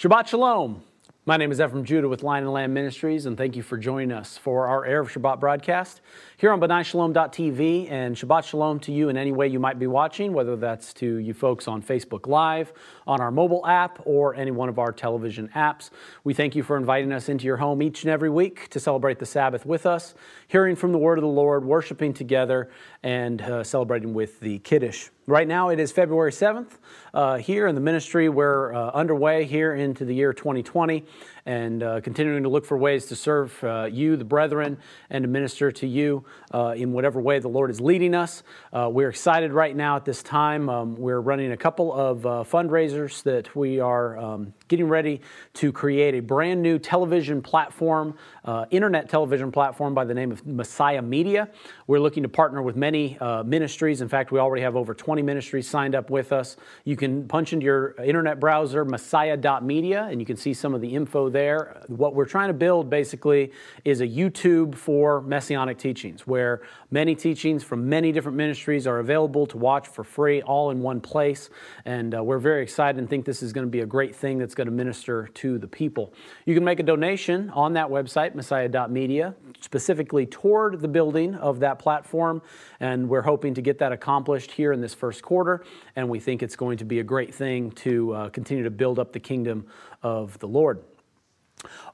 Shabbat Shalom. My name is Ephraim Judah with Lion and Lamb Ministries, and thank you for joining us for our Erev Shabbat broadcast here on B'nai And Shabbat Shalom to you in any way you might be watching, whether that's to you folks on Facebook Live, on our mobile app, or any one of our television apps. We thank you for inviting us into your home each and every week to celebrate the Sabbath with us, hearing from the word of the Lord, worshiping together, and uh, celebrating with the Kiddush. Right now, it is February 7th. Uh, here in the ministry, we're uh, underway here into the year 2020 and uh, continuing to look for ways to serve uh, you, the brethren, and to minister to you uh, in whatever way the Lord is leading us. Uh, we're excited right now at this time. Um, we're running a couple of uh, fundraisers that we are um, getting ready to create a brand new television platform, uh, internet television platform by the name of Messiah Media. We're looking to partner with many ministries. In fact, we already have over 20 ministries signed up with us. You can punch into your internet browser messiah.media and you can see some of the info there. What we're trying to build basically is a YouTube for messianic teachings where many teachings from many different ministries are available to watch for free all in one place. And uh, we're very excited and think this is going to be a great thing that's going to minister to the people. You can make a donation on that website, messiah.media, specifically toward the building of that platform. And we're hoping to get that accomplished here in this first quarter. And we think it's going to be a great thing to uh, continue to build up the kingdom of the Lord.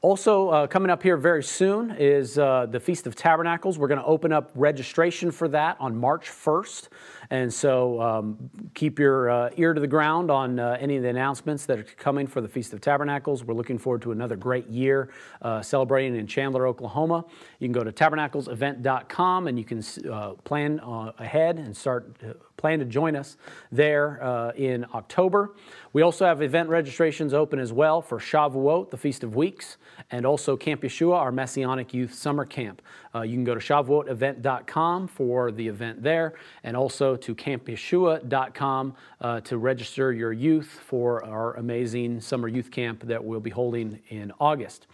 Also, uh, coming up here very soon is uh, the Feast of Tabernacles. We're going to open up registration for that on March 1st. And so um, keep your uh, ear to the ground on uh, any of the announcements that are coming for the Feast of Tabernacles. We're looking forward to another great year uh, celebrating in Chandler, Oklahoma. You can go to tabernaclesevent.com and you can uh, plan uh, ahead and start plan to join us there uh, in October. We also have event registrations open as well for Shavuot, the Feast of Weeks, and also Camp Yeshua, our Messianic Youth Summer Camp. Uh, you can go to shavuotevent.com for the event there, and also to campyeshua.com uh, to register your youth for our amazing summer youth camp that we'll be holding in August.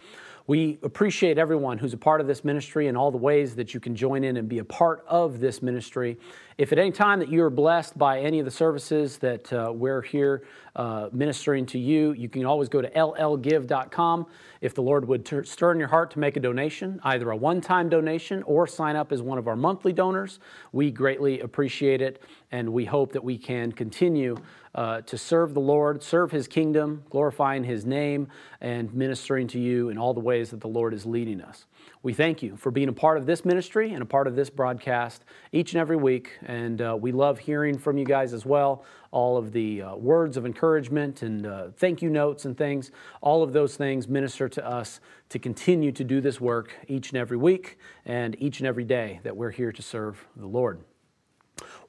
We appreciate everyone who's a part of this ministry and all the ways that you can join in and be a part of this ministry. If at any time that you are blessed by any of the services that uh, we're here uh, ministering to you, you can always go to llgive.com. If the Lord would ter- stir in your heart to make a donation, either a one time donation or sign up as one of our monthly donors, we greatly appreciate it and we hope that we can continue uh, to serve the Lord, serve His kingdom, glorifying His name, and ministering to you in all the ways that the Lord is leading us. We thank you for being a part of this ministry and a part of this broadcast each and every week. And uh, we love hearing from you guys as well. All of the uh, words of encouragement and uh, thank you notes and things, all of those things minister to us to continue to do this work each and every week and each and every day that we're here to serve the Lord.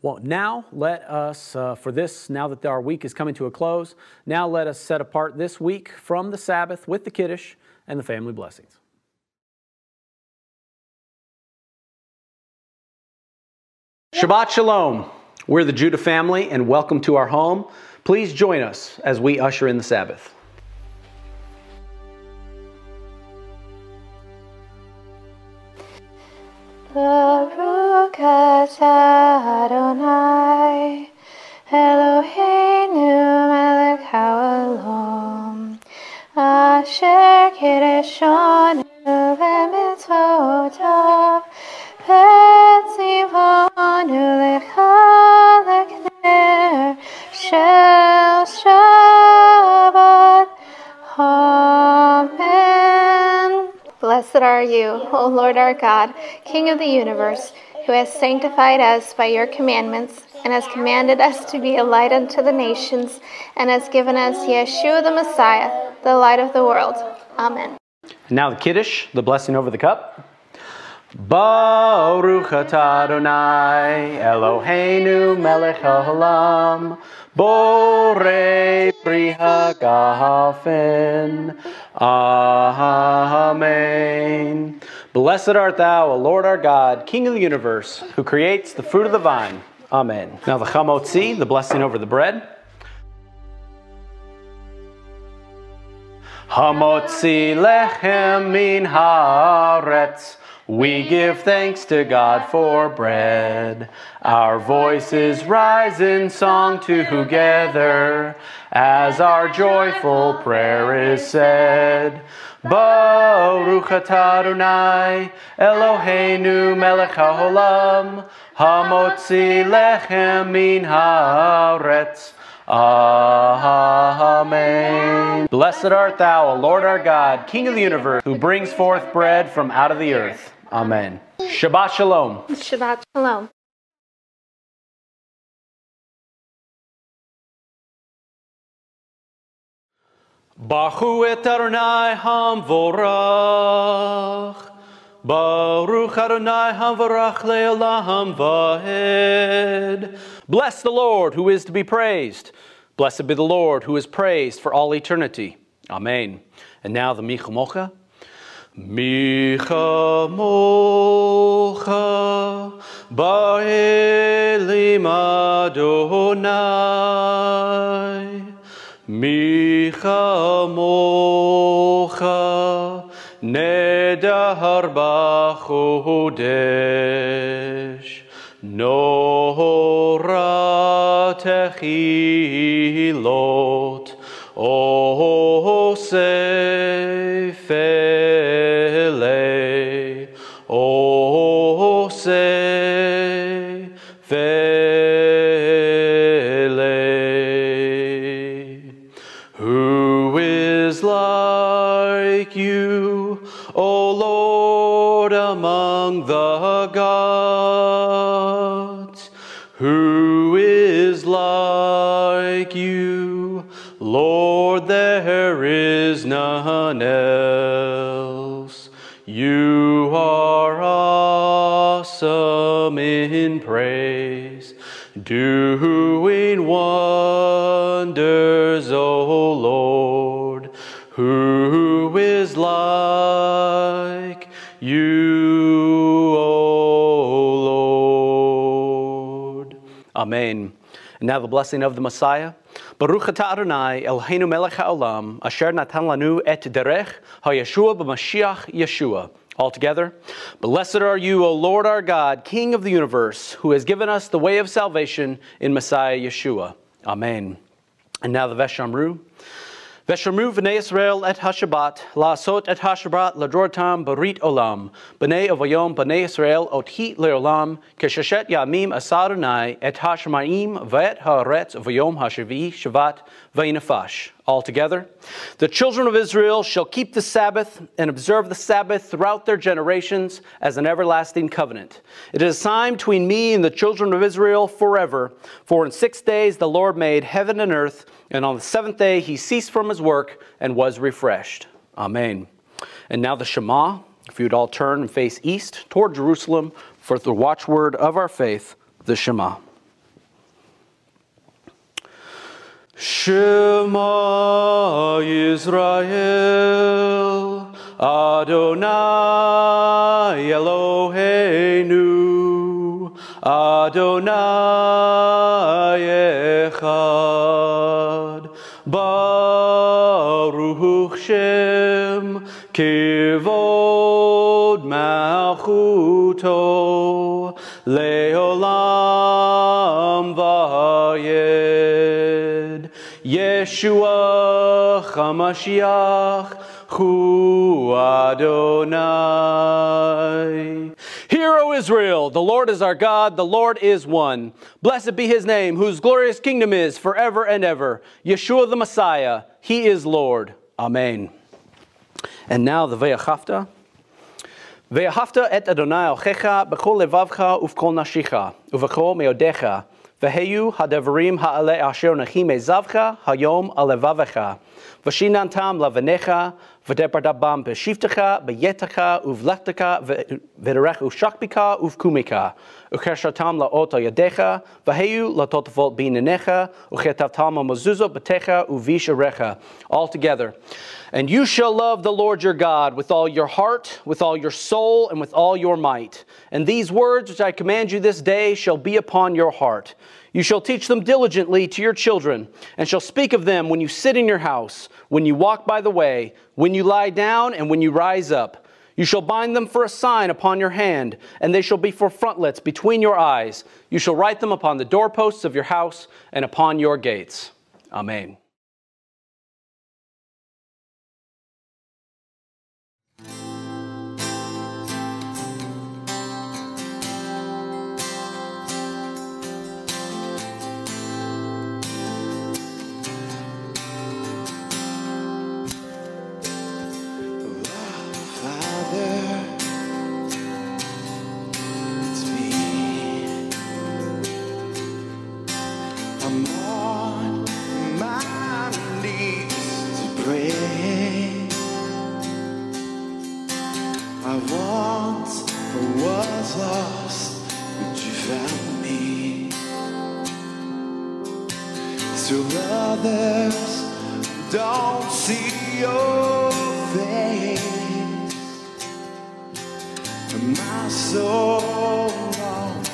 Well, now let us, uh, for this, now that our week is coming to a close, now let us set apart this week from the Sabbath with the Kiddush and the family blessings. Shabbat Shalom. We're the Judah family, and welcome to our home. Please join us as we usher in the Sabbath. Baruch Adonai Eloheinu melech haolam Asher kireshonu v'mitzvotav Shabbat Amen Blessed are you, O Lord our God, King of the universe, who has sanctified us by your commandments, and has commanded us to be a light unto the nations, and has given us Yeshua the Messiah, the light of the world. Amen. Now the Kiddush, the blessing over the cup. Baruch atah Adonai Eloheinu melech haolam Borei pri hagafen Amen. Blessed art thou, O Lord our God, King of the universe, who creates the fruit of the vine. Amen. Now the chamotzi, the blessing over the bread. Hamotzi lechem min haaretz, We give thanks to God for bread. Our voices rise in song to together as our joyful prayer is said. Baruch atah Adonai Eloheinu melech haolam hamotzi lechem min haaretz. Amen. Blessed art thou, O Lord our God, King of the universe, who brings forth bread from out of the earth. Amen. Shabbat Shalom. Shabbat Shalom. Bachu et Adonai hamvorach. Baruch Adonai hamvorach le'olam vahed. Bless the Lord who is to be praised. Blessed be the Lord who is praised for all eternity. Amen. And now the Mi Chamocha. Mi Chamocha Ba'elim Adonai. Micha mocha nedar bachodesh Nora techilot O none else. You are awesome in praise, doing wonders, O Lord. Who is like you, O Lord? Amen. And now the blessing of the Messiah. Baruch atah Adonai Eloheinu melech haolam asher natan lanu et derech hayeshua b'mashiach Yeshua. Altogether, blessed are you, O Lord our God, King of the universe, who has given us the way of salvation in Messiah Yeshua. Amen. And now the Veshamru. Veshamru v'nei Yisrael et hashabat, la'asot et hashabat ladrotam barit olam, b'nei avayom b'nei Yisrael othi leolam, kesheshet yamim asadonai et hashmaim v'et haaretz v'yom hashavi shavat v'inafash. Altogether, the children of Israel shall keep the Sabbath and observe the Sabbath throughout their generations as an everlasting covenant. It is a sign between me and the children of Israel forever. For in six days the Lord made heaven and earth, and on the seventh day he ceased from his work and was refreshed. Amen. And now the Shema. If you'd all turn and face east toward Jerusalem for the watchword of our faith, the Shema. Shema Yisrael, Adonai Eloheinu, Adonai Echad, Baruch Shem, Kivod Malchuto, Leolam Yeshua HaMashiach, Hu Adonai. Hear, O Israel, the Lord is our God, the Lord is one. Blessed be his name, whose glorious kingdom is forever and ever. Yeshua the Messiah, he is Lord. Amen. And now the Ve'achafta. Ve'ahavta et Adonai Elchecha b'chol levavcha uv'kol nashicha uv'chol meodecha v'heyu hadevarim ha'ale asher nachim ezavcha hayom alevavecha v'shinantam lavenecha v'depardabam b'shivtecha b'yetacha uv'lechtecha v'derech u'shakbika uv'kumika u'kershatam la'ot yadecha v'heyu latotavot b'inenecha u'chetavtam ha'mazuzot b'techa uv'isharecha Altogether. And you shall love the Lord your God with all your heart, with all your soul, and with all your might. And these words which I command you this day shall be upon your heart. You shall teach them diligently to your children, and shall speak of them when you sit in your house, when you walk by the way, when you lie down, and when you rise up. You shall bind them for a sign upon your hand, and they shall be for frontlets between your eyes. You shall write them upon the doorposts of your house and upon your gates. Amen. others don't see your face. My soul longs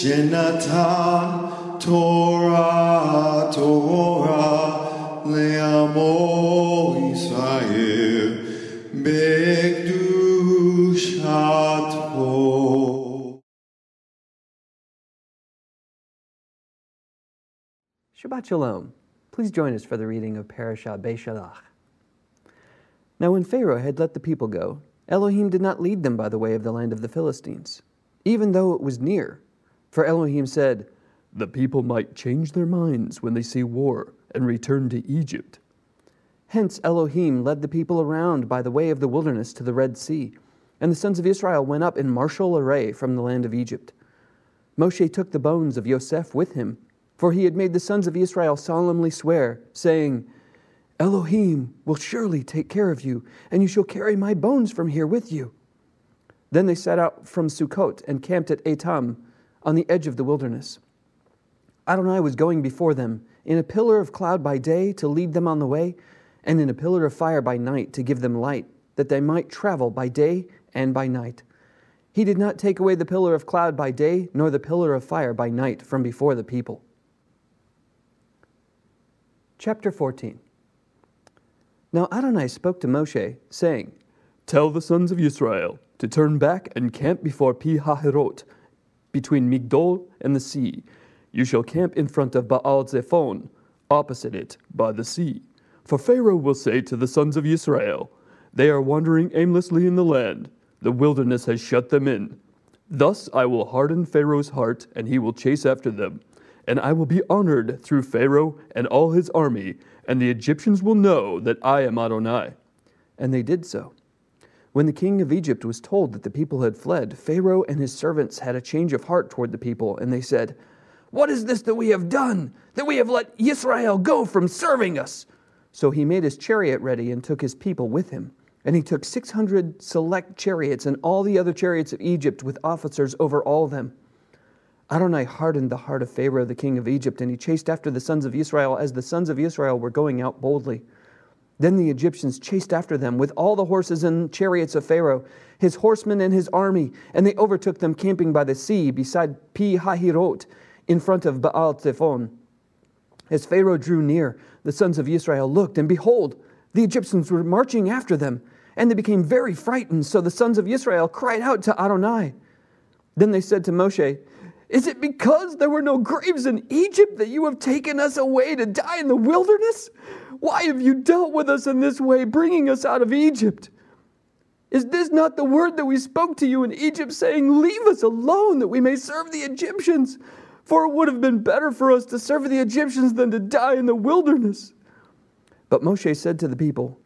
Shenatan Torah Torah Baruch Shabbat Shalom. Please join us for the reading of Parashat B'shalach. Now, when Pharaoh had let the people go, Elohim did not lead them by the way of the land of the Philistines, even though it was near. For Elohim said, The people might change their minds when they see war and return to Egypt. Hence, Elohim led the people around by the way of the wilderness to the Red Sea, and the sons of Israel went up in martial array from the land of Egypt. Moshe took the bones of Yosef with him, for he had made the sons of Israel solemnly swear, saying, Elohim will surely take care of you, and you shall carry my bones from here with you. Then they set out from Sukkot and camped at Etam on the edge of the wilderness. Adonai was going before them in a pillar of cloud by day to lead them on the way, and in a pillar of fire by night to give them light, that they might travel by day and by night. He did not take away the pillar of cloud by day, nor the pillar of fire by night from before the people. Chapter 14 Now Adonai spoke to Moshe, saying, Tell the sons of Israel to turn back and camp before Pi Hahirot, between Migdol and the sea. You shall camp in front of Baal Zephon, opposite it, by the sea. For Pharaoh will say to the sons of Israel, They are wandering aimlessly in the land. The wilderness has shut them in. Thus I will harden Pharaoh's heart, and he will chase after them. And I will be honored through Pharaoh and all his army, and the Egyptians will know that I am Adonai. And they did so. When the king of Egypt was told that the people had fled, Pharaoh and his servants had a change of heart toward the people, and they said, What is this that we have done, that we have let Israel go from serving us? So he made his chariot ready and took his people with him. And he took 600 select chariots and all the other chariots of Egypt with officers over all them. Adonai hardened the heart of Pharaoh, the king of Egypt, and he chased after the sons of Israel as the sons of Israel were going out boldly. Then the Egyptians chased after them with all the horses and chariots of Pharaoh, his horsemen and his army, and they overtook them camping by the sea beside Pi Hahirot in front of Baal Zephon. As Pharaoh drew near, the sons of Israel looked, and behold, the Egyptians were marching after them, and they became very frightened. So the sons of Israel cried out to Adonai. Then they said to Moshe, Is it because there were no graves in Egypt that you have taken us away to die in the wilderness? Why have you dealt with us in this way, bringing us out of Egypt? Is this not the word that we spoke to you in Egypt, saying, Leave us alone that we may serve the Egyptians? For it would have been better for us to serve the Egyptians than to die in the wilderness. But Moshe said to the people,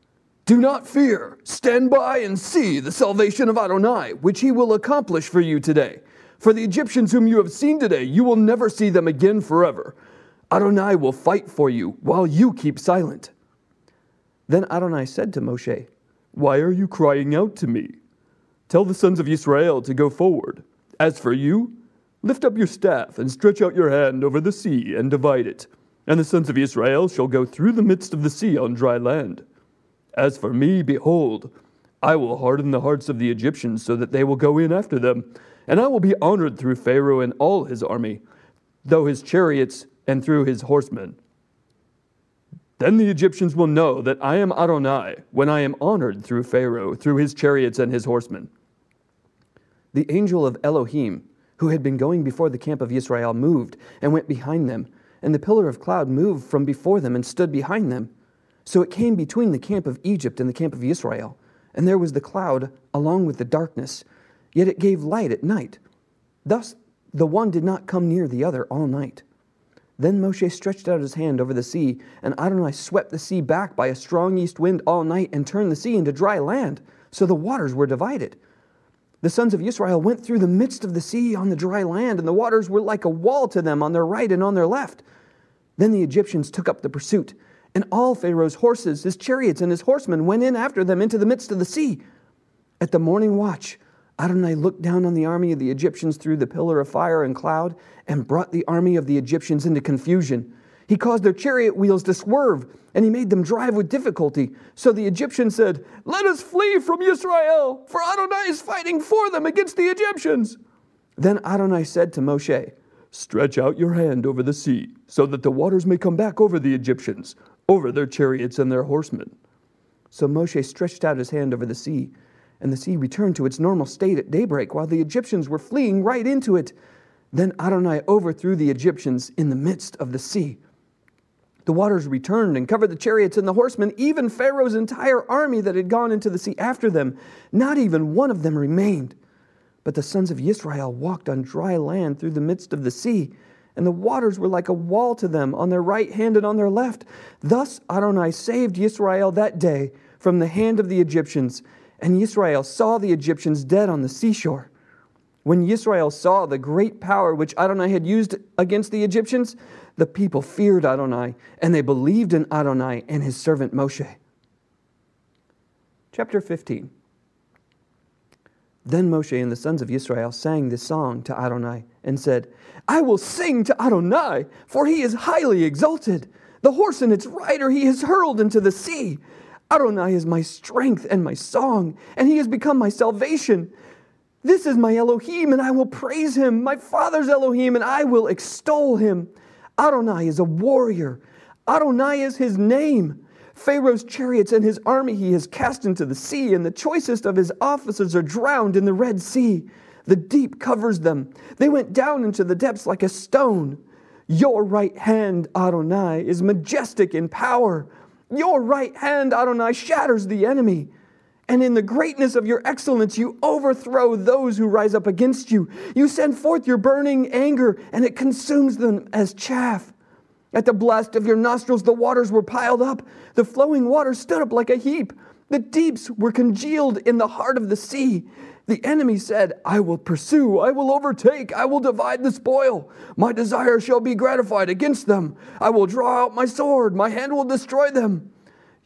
Do not fear. Stand by and see the salvation of Adonai, which he will accomplish for you today. For the Egyptians whom you have seen today, you will never see them again forever. Adonai will fight for you while you keep silent. Then Adonai said to Moshe, Why are you crying out to me? Tell the sons of Israel to go forward. As for you, lift up your staff and stretch out your hand over the sea and divide it. And the sons of Israel shall go through the midst of the sea on dry land. As for me, behold, I will harden the hearts of the Egyptians so that they will go in after them, and I will be honored through Pharaoh and all his army, though his chariots and through his horsemen. Then the Egyptians will know that I am Adonai when I am honored through Pharaoh, through his chariots and his horsemen. The angel of Elohim, who had been going before the camp of Israel, moved and went behind them, and the pillar of cloud moved from before them and stood behind them. So it came between the camp of Egypt and the camp of Israel, and there was the cloud along with the darkness, yet it gave light at night. Thus the one did not come near the other all night. Then Moshe stretched out his hand over the sea, and Adonai swept the sea back by a strong east wind all night and turned the sea into dry land, so the waters were divided. The sons of Israel went through the midst of the sea on the dry land, and the waters were like a wall to them on their right and on their left. Then the Egyptians took up the pursuit, and all Pharaoh's horses, his chariots, and his horsemen went in after them into the midst of the sea. At the morning watch, Adonai looked down on the army of the Egyptians through the pillar of fire and cloud and brought the army of the Egyptians into confusion. He caused their chariot wheels to swerve, and he made them drive with difficulty. So the Egyptians said, Let us flee from Israel, for Adonai is fighting for them against the Egyptians. Then Adonai said to Moshe, Stretch out your hand over the sea, so that the waters may come back over the Egyptians, over their chariots and their horsemen. So Moshe stretched out his hand over the sea, and the sea returned to its normal state at daybreak, while the Egyptians were fleeing right into it. Then Adonai overthrew the Egyptians in the midst of the sea. The waters returned and covered the chariots and the horsemen, even Pharaoh's entire army that had gone into the sea after them. Not even one of them remained. But the sons of Israel walked on dry land through the midst of the sea, and the waters were like a wall to them on their right hand and on their left. Thus Adonai saved Israel that day from the hand of the Egyptians, and Israel saw the Egyptians dead on the seashore. When Israel saw the great power which Adonai had used against the Egyptians, the people feared Adonai, and they believed in Adonai and his servant Moshe. Chapter 15 Then Moshe and the sons of Israel sang this song to Adonai and said, I will sing to Adonai, for he is highly exalted. The horse and its rider he has hurled into the sea. Adonai is my strength and my song, and he has become my salvation. This is my Elohim, and I will praise him, my father's Elohim, and I will extol him. Adonai is a warrior. Adonai is his name. Pharaoh's chariots and his army he has cast into the sea, and the choicest of his officers are drowned in the Red Sea. The deep covers them. They went down into the depths like a stone. Your right hand, Adonai, is majestic in power. Your right hand, Adonai, shatters the enemy. And in the greatness of your excellence, you overthrow those who rise up against you. You send forth your burning anger, and it consumes them as chaff. At the blast of your nostrils, the waters were piled up. The flowing waters stood up like a heap. The deeps were congealed in the heart of the sea. The enemy said, I will pursue, I will overtake, I will divide the spoil. My desire shall be gratified against them. I will draw out my sword, my hand will destroy them.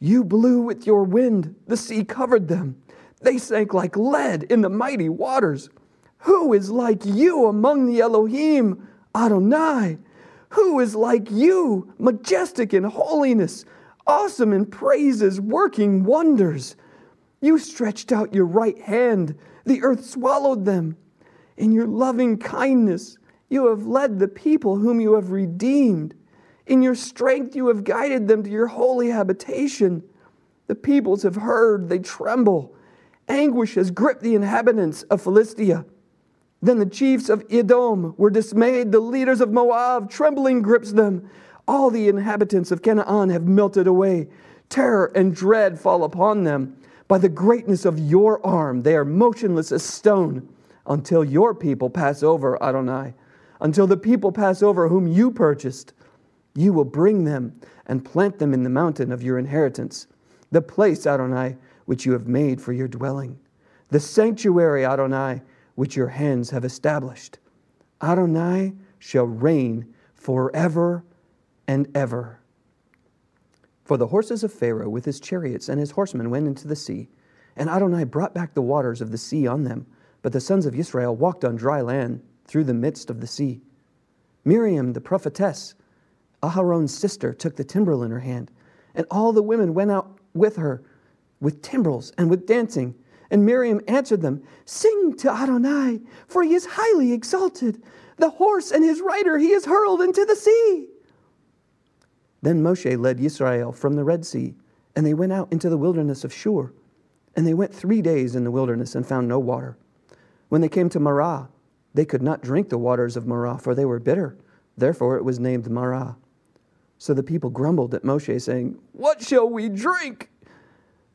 You blew with your wind, the sea covered them. They sank like lead in the mighty waters. Who is like you among the Elohim, Adonai? Who is like you, majestic in holiness, awesome in praises, working wonders? You stretched out your right hand, the earth swallowed them. In your loving kindness, you have led the people whom you have redeemed. In your strength, you have guided them to your holy habitation. The peoples have heard, they tremble. Anguish has gripped the inhabitants of Philistia. Then the chiefs of Edom were dismayed. The leaders of Moab, trembling grips them. All the inhabitants of Canaan have melted away. Terror and dread fall upon them. By the greatness of your arm, they are motionless as stone until your people pass over, Adonai. Until the people pass over whom you purchased. You will bring them and plant them in the mountain of your inheritance, the place, Adonai, which you have made for your dwelling, the sanctuary, Adonai, which your hands have established. Adonai shall reign forever and ever. For the horses of Pharaoh with his chariots and his horsemen went into the sea, and Adonai brought back the waters of the sea on them. But the sons of Israel walked on dry land through the midst of the sea. Miriam, the prophetess, Aharon's sister, took the timbrel in her hand, and all the women went out with her with timbrels and with dancing. And Miriam answered them, Sing to Adonai, for he is highly exalted. The horse and his rider he has hurled into the sea. Then Moshe led Israel from the Red Sea, and they went out into the wilderness of Shur. And they went three days in the wilderness and found no water. When they came to Marah, they could not drink the waters of Marah, for they were bitter. Therefore it was named Marah. So the people grumbled at Moshe, saying, What shall we drink?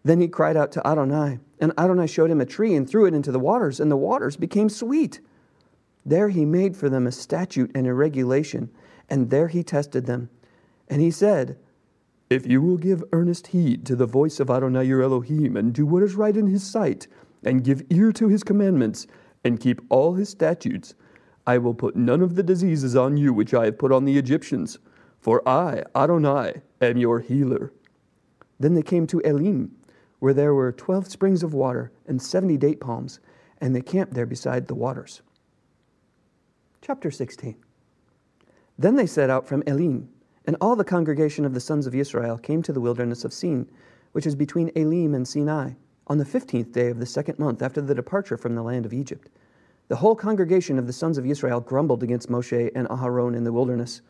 Then he cried out to Adonai, and Adonai showed him a tree and threw it into the waters, and the waters became sweet. There he made for them a statute and a regulation, and there he tested them. And he said, If you will give earnest heed to the voice of Adonai your Elohim, and do what is right in his sight, and give ear to his commandments, and keep all his statutes, I will put none of the diseases on you which I have put on the Egyptians, for I, Adonai, am your healer. Then they came to Elim, where there were twelve springs of water and seventy date palms, and they camped there beside the waters. Chapter 16 Then they set out from Elim, and all the congregation of the sons of Israel came to the wilderness of Sin, which is between Elim and Sinai, on the fifteenth day of the second month after the departure from the land of Egypt. The whole congregation of the sons of Israel grumbled against Moshe and Aharon in the wilderness.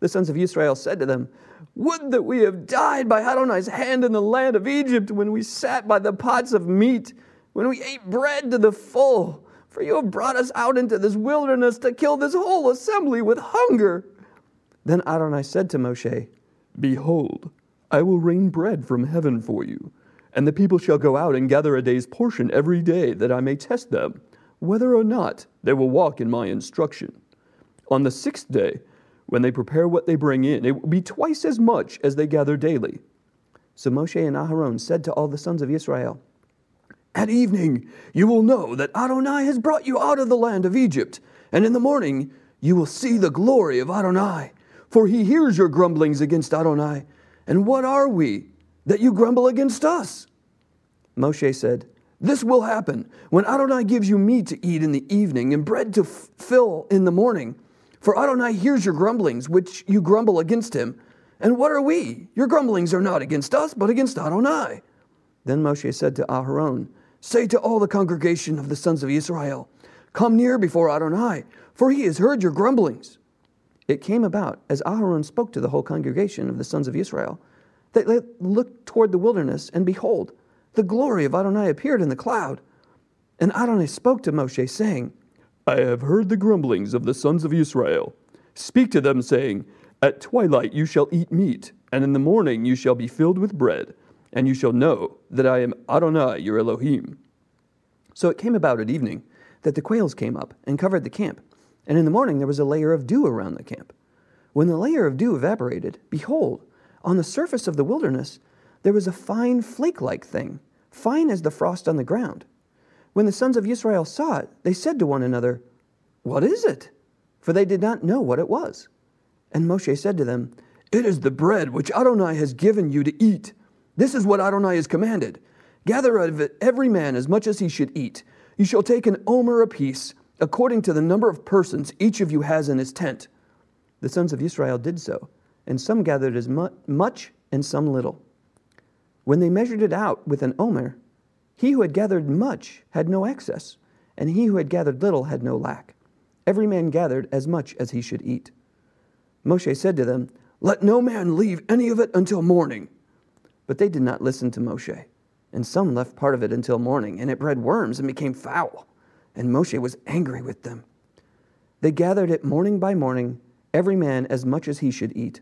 The sons of Israel said to them, Would that we have died by Adonai's hand in the land of Egypt when we sat by the pots of meat, when we ate bread to the full. For you have brought us out into this wilderness to kill this whole assembly with hunger. Then Adonai said to Moshe, Behold, I will rain bread from heaven for you, and the people shall go out and gather a day's portion every day, that I may test them, whether or not they will walk in my instruction. On the sixth day, when they prepare what they bring in, it will be twice as much as they gather daily. So Moshe and Aharon said to all the sons of Israel, At evening you will know that Adonai has brought you out of the land of Egypt, and in the morning you will see the glory of Adonai, for he hears your grumblings against Adonai. And what are we that you grumble against us? Moshe said, This will happen when Adonai gives you meat to eat in the evening and bread to f- fill in the morning. For Adonai hears your grumblings, which you grumble against him. And what are we? Your grumblings are not against us, but against Adonai. Then Moshe said to Aharon, Say to all the congregation of the sons of Israel, Come near before Adonai, for he has heard your grumblings. It came about, as Aharon spoke to the whole congregation of the sons of Israel, that they looked toward the wilderness, and behold, the glory of Adonai appeared in the cloud. And Adonai spoke to Moshe, saying, I have heard the grumblings of the sons of Israel. Speak to them, saying, At twilight you shall eat meat, and in the morning you shall be filled with bread, and you shall know that I am Adonai your Elohim. So it came about at evening that the quails came up and covered the camp, and in the morning there was a layer of dew around the camp. When the layer of dew evaporated, behold, on the surface of the wilderness there was a fine flake like thing, fine as the frost on the ground. When the sons of Israel saw it, they said to one another, What is it? For they did not know what it was. And Moshe said to them, It is the bread which Adonai has given you to eat. This is what Adonai has commanded. Gather of it every man as much as he should eat. You shall take an omer apiece, according to the number of persons each of you has in his tent. The sons of Israel did so, and some gathered as much and some little. When they measured it out with an omer, he who had gathered much had no excess, and he who had gathered little had no lack. Every man gathered as much as he should eat. Moshe said to them, Let no man leave any of it until morning. But they did not listen to Moshe. And some left part of it until morning, and it bred worms and became foul. And Moshe was angry with them. They gathered it morning by morning, every man as much as he should eat.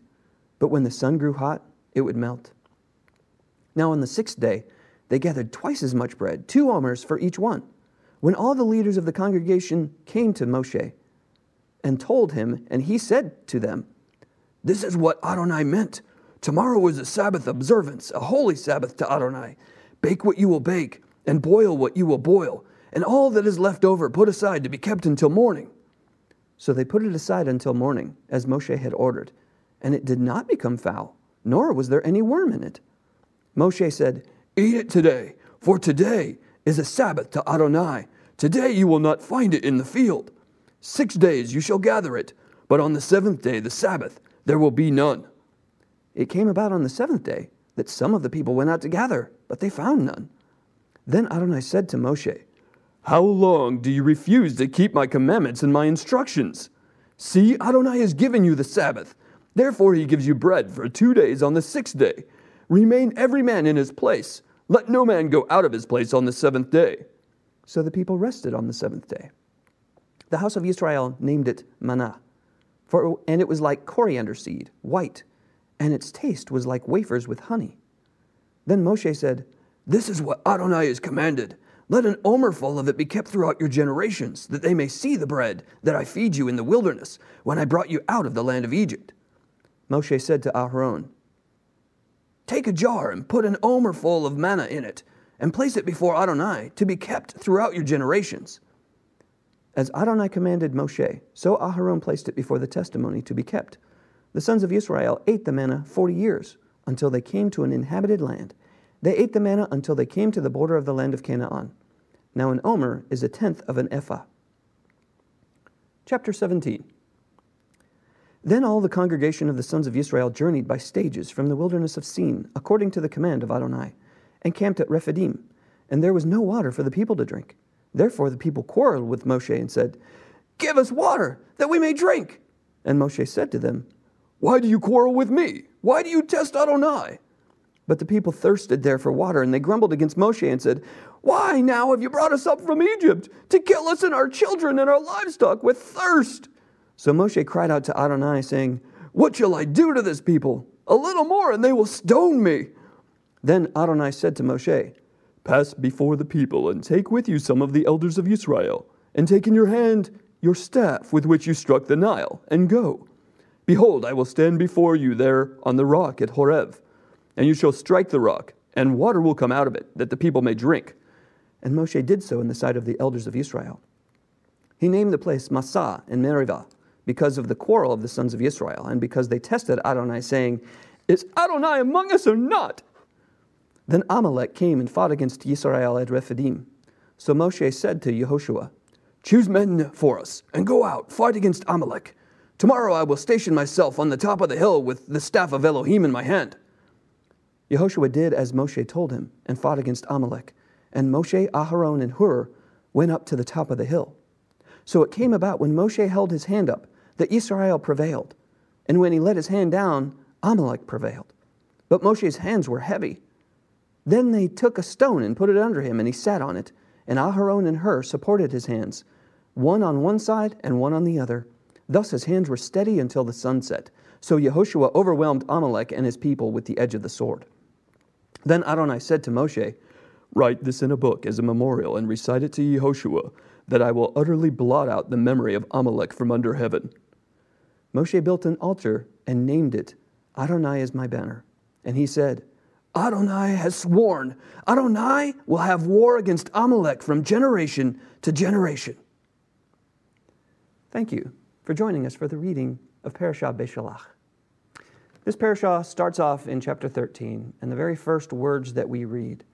But when the sun grew hot, it would melt. Now on the sixth day, they gathered twice as much bread, two omers for each one. When all the leaders of the congregation came to Moshe and told him, and he said to them, This is what Adonai meant. Tomorrow is a Sabbath observance, a holy Sabbath to Adonai. Bake what you will bake, and boil what you will boil, and all that is left over put aside to be kept until morning. So they put it aside until morning, as Moshe had ordered, and it did not become foul, nor was there any worm in it. Moshe said, Eat it today, for today is a Sabbath to Adonai. Today you will not find it in the field. Six days you shall gather it, but on the seventh day, the Sabbath, there will be none. It came about on the seventh day that some of the people went out to gather, but they found none. Then Adonai said to Moshe, How long do you refuse to keep my commandments and my instructions? See, Adonai has given you the Sabbath. Therefore he gives you bread for two days on the sixth day. Remain every man in his place. Let no man go out of his place on the seventh day. So the people rested on the seventh day. The house of Israel named it manna, for and it was like coriander seed, white, and its taste was like wafers with honey. Then Moshe said, This is what Adonai has commanded. Let an omerful of it be kept throughout your generations, that they may see the bread that I feed you in the wilderness, when I brought you out of the land of Egypt. Moshe said to Aharon, Take a jar and put an omerful of manna in it, and place it before Adonai to be kept throughout your generations. As Adonai commanded Moshe, so Aharon placed it before the testimony to be kept. The sons of Israel ate the manna forty years, until they came to an inhabited land. They ate the manna until they came to the border of the land of Canaan. Now an omer is a tenth of an ephah. Chapter 17 Then all the congregation of the sons of Israel journeyed by stages from the wilderness of Sin, according to the command of Adonai, and camped at Rephidim. And there was no water for the people to drink. Therefore the people quarreled with Moshe and said, Give us water, that we may drink. And Moshe said to them, Why do you quarrel with me? Why do you test Adonai? But the people thirsted there for water, and they grumbled against Moshe and said, Why now have you brought us up from Egypt to kill us and our children and our livestock with thirst? So Moshe cried out to Adonai, saying, What shall I do to this people? A little more, and they will stone me. Then Adonai said to Moshe, Pass before the people, and take with you some of the elders of Israel, and take in your hand your staff with which you struck the Nile, and go. Behold, I will stand before you there on the rock at Horeb, and you shall strike the rock, and water will come out of it, that the people may drink. And Moshe did so in the sight of the elders of Israel. He named the place Massah and Meribah, because of the quarrel of the sons of Israel, and because they tested Adonai, saying, Is Adonai among us or not? Then Amalek came and fought against Israel at Rephidim. So Moshe said to Yehoshua, Choose men for us, and go out, fight against Amalek. Tomorrow I will station myself on the top of the hill with the staff of Elohim in my hand. Yehoshua did as Moshe told him, and fought against Amalek. And Moshe, Aharon, and Hur went up to the top of the hill. So it came about when Moshe held his hand up that Israel prevailed, and when he let his hand down, Amalek prevailed. But Moshe's hands were heavy. Then they took a stone and put it under him, and he sat on it. And Aharon and Hur supported his hands, one on one side and one on the other. Thus his hands were steady until the sunset. So Yehoshua overwhelmed Amalek and his people with the edge of the sword. Then Adonai said to Moshe, Write this in a book as a memorial and recite it to Yehoshua, that I will utterly blot out the memory of Amalek from under heaven. Moshe built an altar and named it Adonai is my banner. And he said, Adonai has sworn, Adonai will have war against Amalek from generation to generation. Thank you for joining us for the reading of Parashah B'shalach. This parashah starts off in chapter 13, and the very first words that we read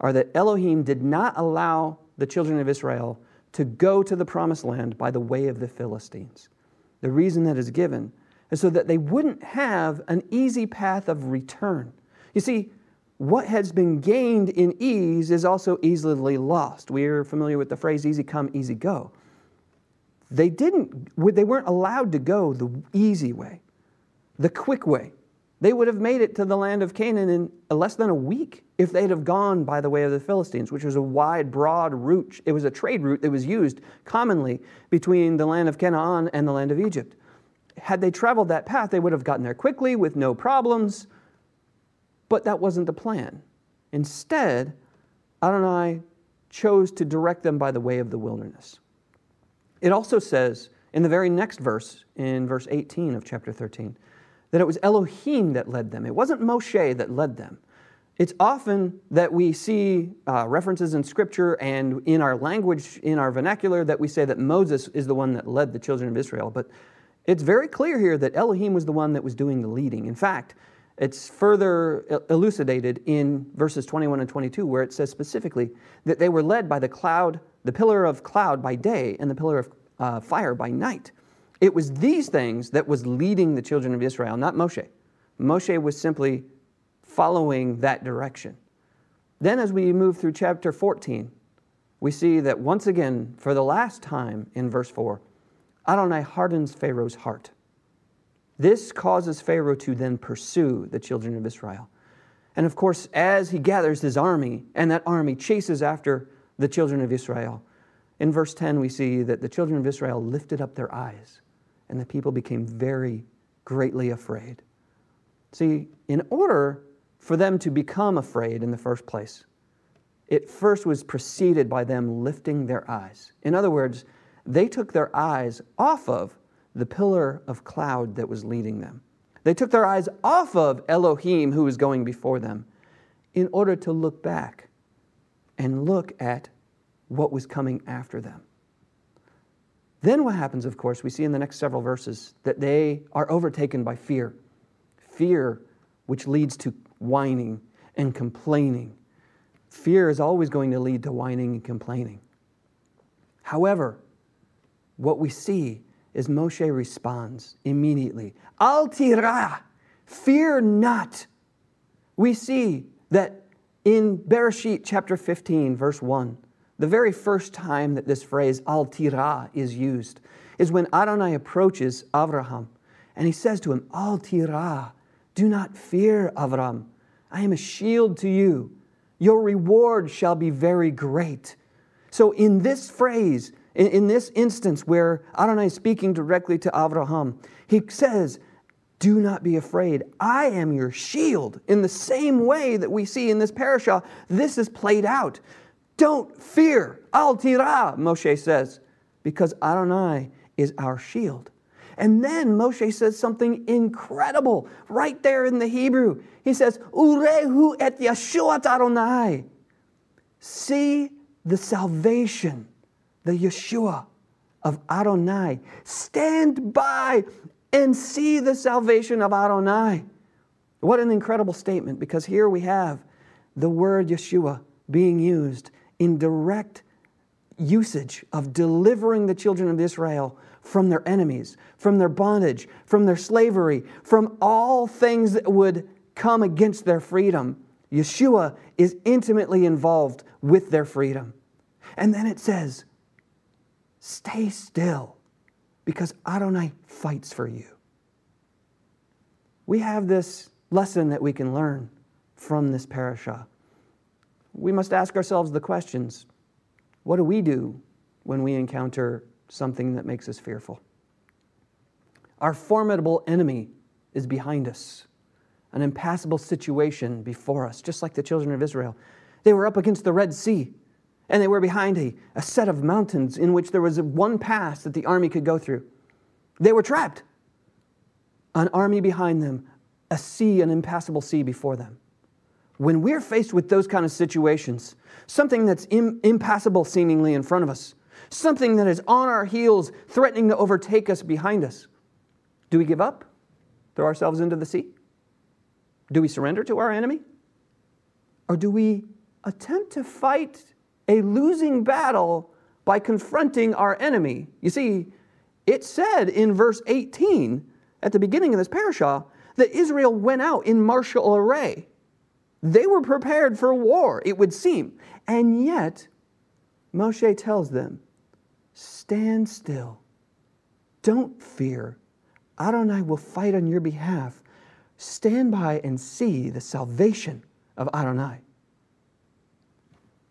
are that Elohim did not allow the children of Israel to go to the promised land by the way of the Philistines. The reason that is given is so that they wouldn't have an easy path of return. You see, what has been gained in ease is also easily lost. We're familiar with the phrase easy come, easy go. They didn't, they weren't allowed to go the easy way, the quick way. They would have made it to the land of Canaan in uh, less than a week if they'd have gone by the way of the Philistines, which was a wide, broad route. It was a trade route that was used commonly between the land of Canaan and the land of Egypt. Had they traveled that path, they would have gotten there quickly with no problems, but that wasn't the plan. Instead, Adonai chose to direct them by the way of the wilderness. It also says in the very next verse, in verse 18 of chapter 13, that it was Elohim that led them. It wasn't Moshe that led them. It's often that we see uh, references in Scripture and in our language, in our vernacular, that we say that Moses is the one that led the children of Israel. But it's very clear here that Elohim was the one that was doing the leading. In fact, it's further elucidated in verses 21 and 22, where it says specifically that they were led by the cloud, the pillar of cloud by day, and the pillar of uh, fire by night. It was these things that was leading the children of Israel, not Moshe. Moshe was simply following that direction. Then, as we move through chapter 14, we see that once again, for the last time in verse 4, Adonai hardens Pharaoh's heart. This causes Pharaoh to then pursue the children of Israel. And of course, as he gathers his army, and that army chases after the children of Israel, in verse 10 we see that the children of Israel lifted up their eyes and the people became very greatly afraid. See, in order for them to become afraid in the first place, it first was preceded by them lifting their eyes. In other words, they took their eyes off of the pillar of cloud that was leading them. They took their eyes off of Elohim, who was going before them, in order to look back and look at what was coming after them. Then what happens, of course, we see in the next several verses that they are overtaken by fear. Fear, which leads to whining and complaining. Fear is always going to lead to whining and complaining. However, what we see is Moshe responds immediately Al tira, fear not. We see that in Bereshit chapter 15, verse 1, the very first time that this phrase al tira is used is when Adonai approaches Avraham and he says to him, Al tira, do not fear, Avram. I am a shield to you. Your reward shall be very great. So, in this phrase, in, in this instance where Adonai is speaking directly to Avraham, he says, do not be afraid. I am your shield. In the same way that we see in this parashah, this is played out. Don't fear. Al tira, Moshe says, because Adonai is our shield. And then Moshe says something incredible right there in the Hebrew. He says, Urehu et Yeshuat Adonai. See the salvation, the Yeshua of Adonai. Stand by and see the salvation of Adonai. What an incredible statement because here we have the word Yeshua being used in direct usage of delivering the children of Israel from their enemies, from their bondage, from their slavery, from all things that would come against their freedom. Yeshua is intimately involved with their freedom. And then it says, Stay still, because Adonai fights for you. We have this lesson that we can learn from this parashah we must ask ourselves the questions what do we do when we encounter something that makes us fearful? Our formidable enemy is behind us, an impassable situation before us, just like the children of Israel. They were up against the Red Sea, and they were behind a, a set of mountains in which there was one pass that the army could go through. They were trapped. An army behind them, a sea, an impassable sea before them. When we're faced with those kind of situations, something that's Im- impassable seemingly in front of us, something that is on our heels, threatening to overtake us behind us, do we give up? Throw ourselves into the sea? Do we surrender to our enemy? Or do we attempt to fight a losing battle by confronting our enemy? You see, it said in verse 18 at the beginning of this parashah that Israel went out in martial array. They were prepared for war, it would seem. And yet, Moshe tells them, Stand still. Don't fear. Adonai will fight on your behalf. Stand by and see the salvation of Adonai.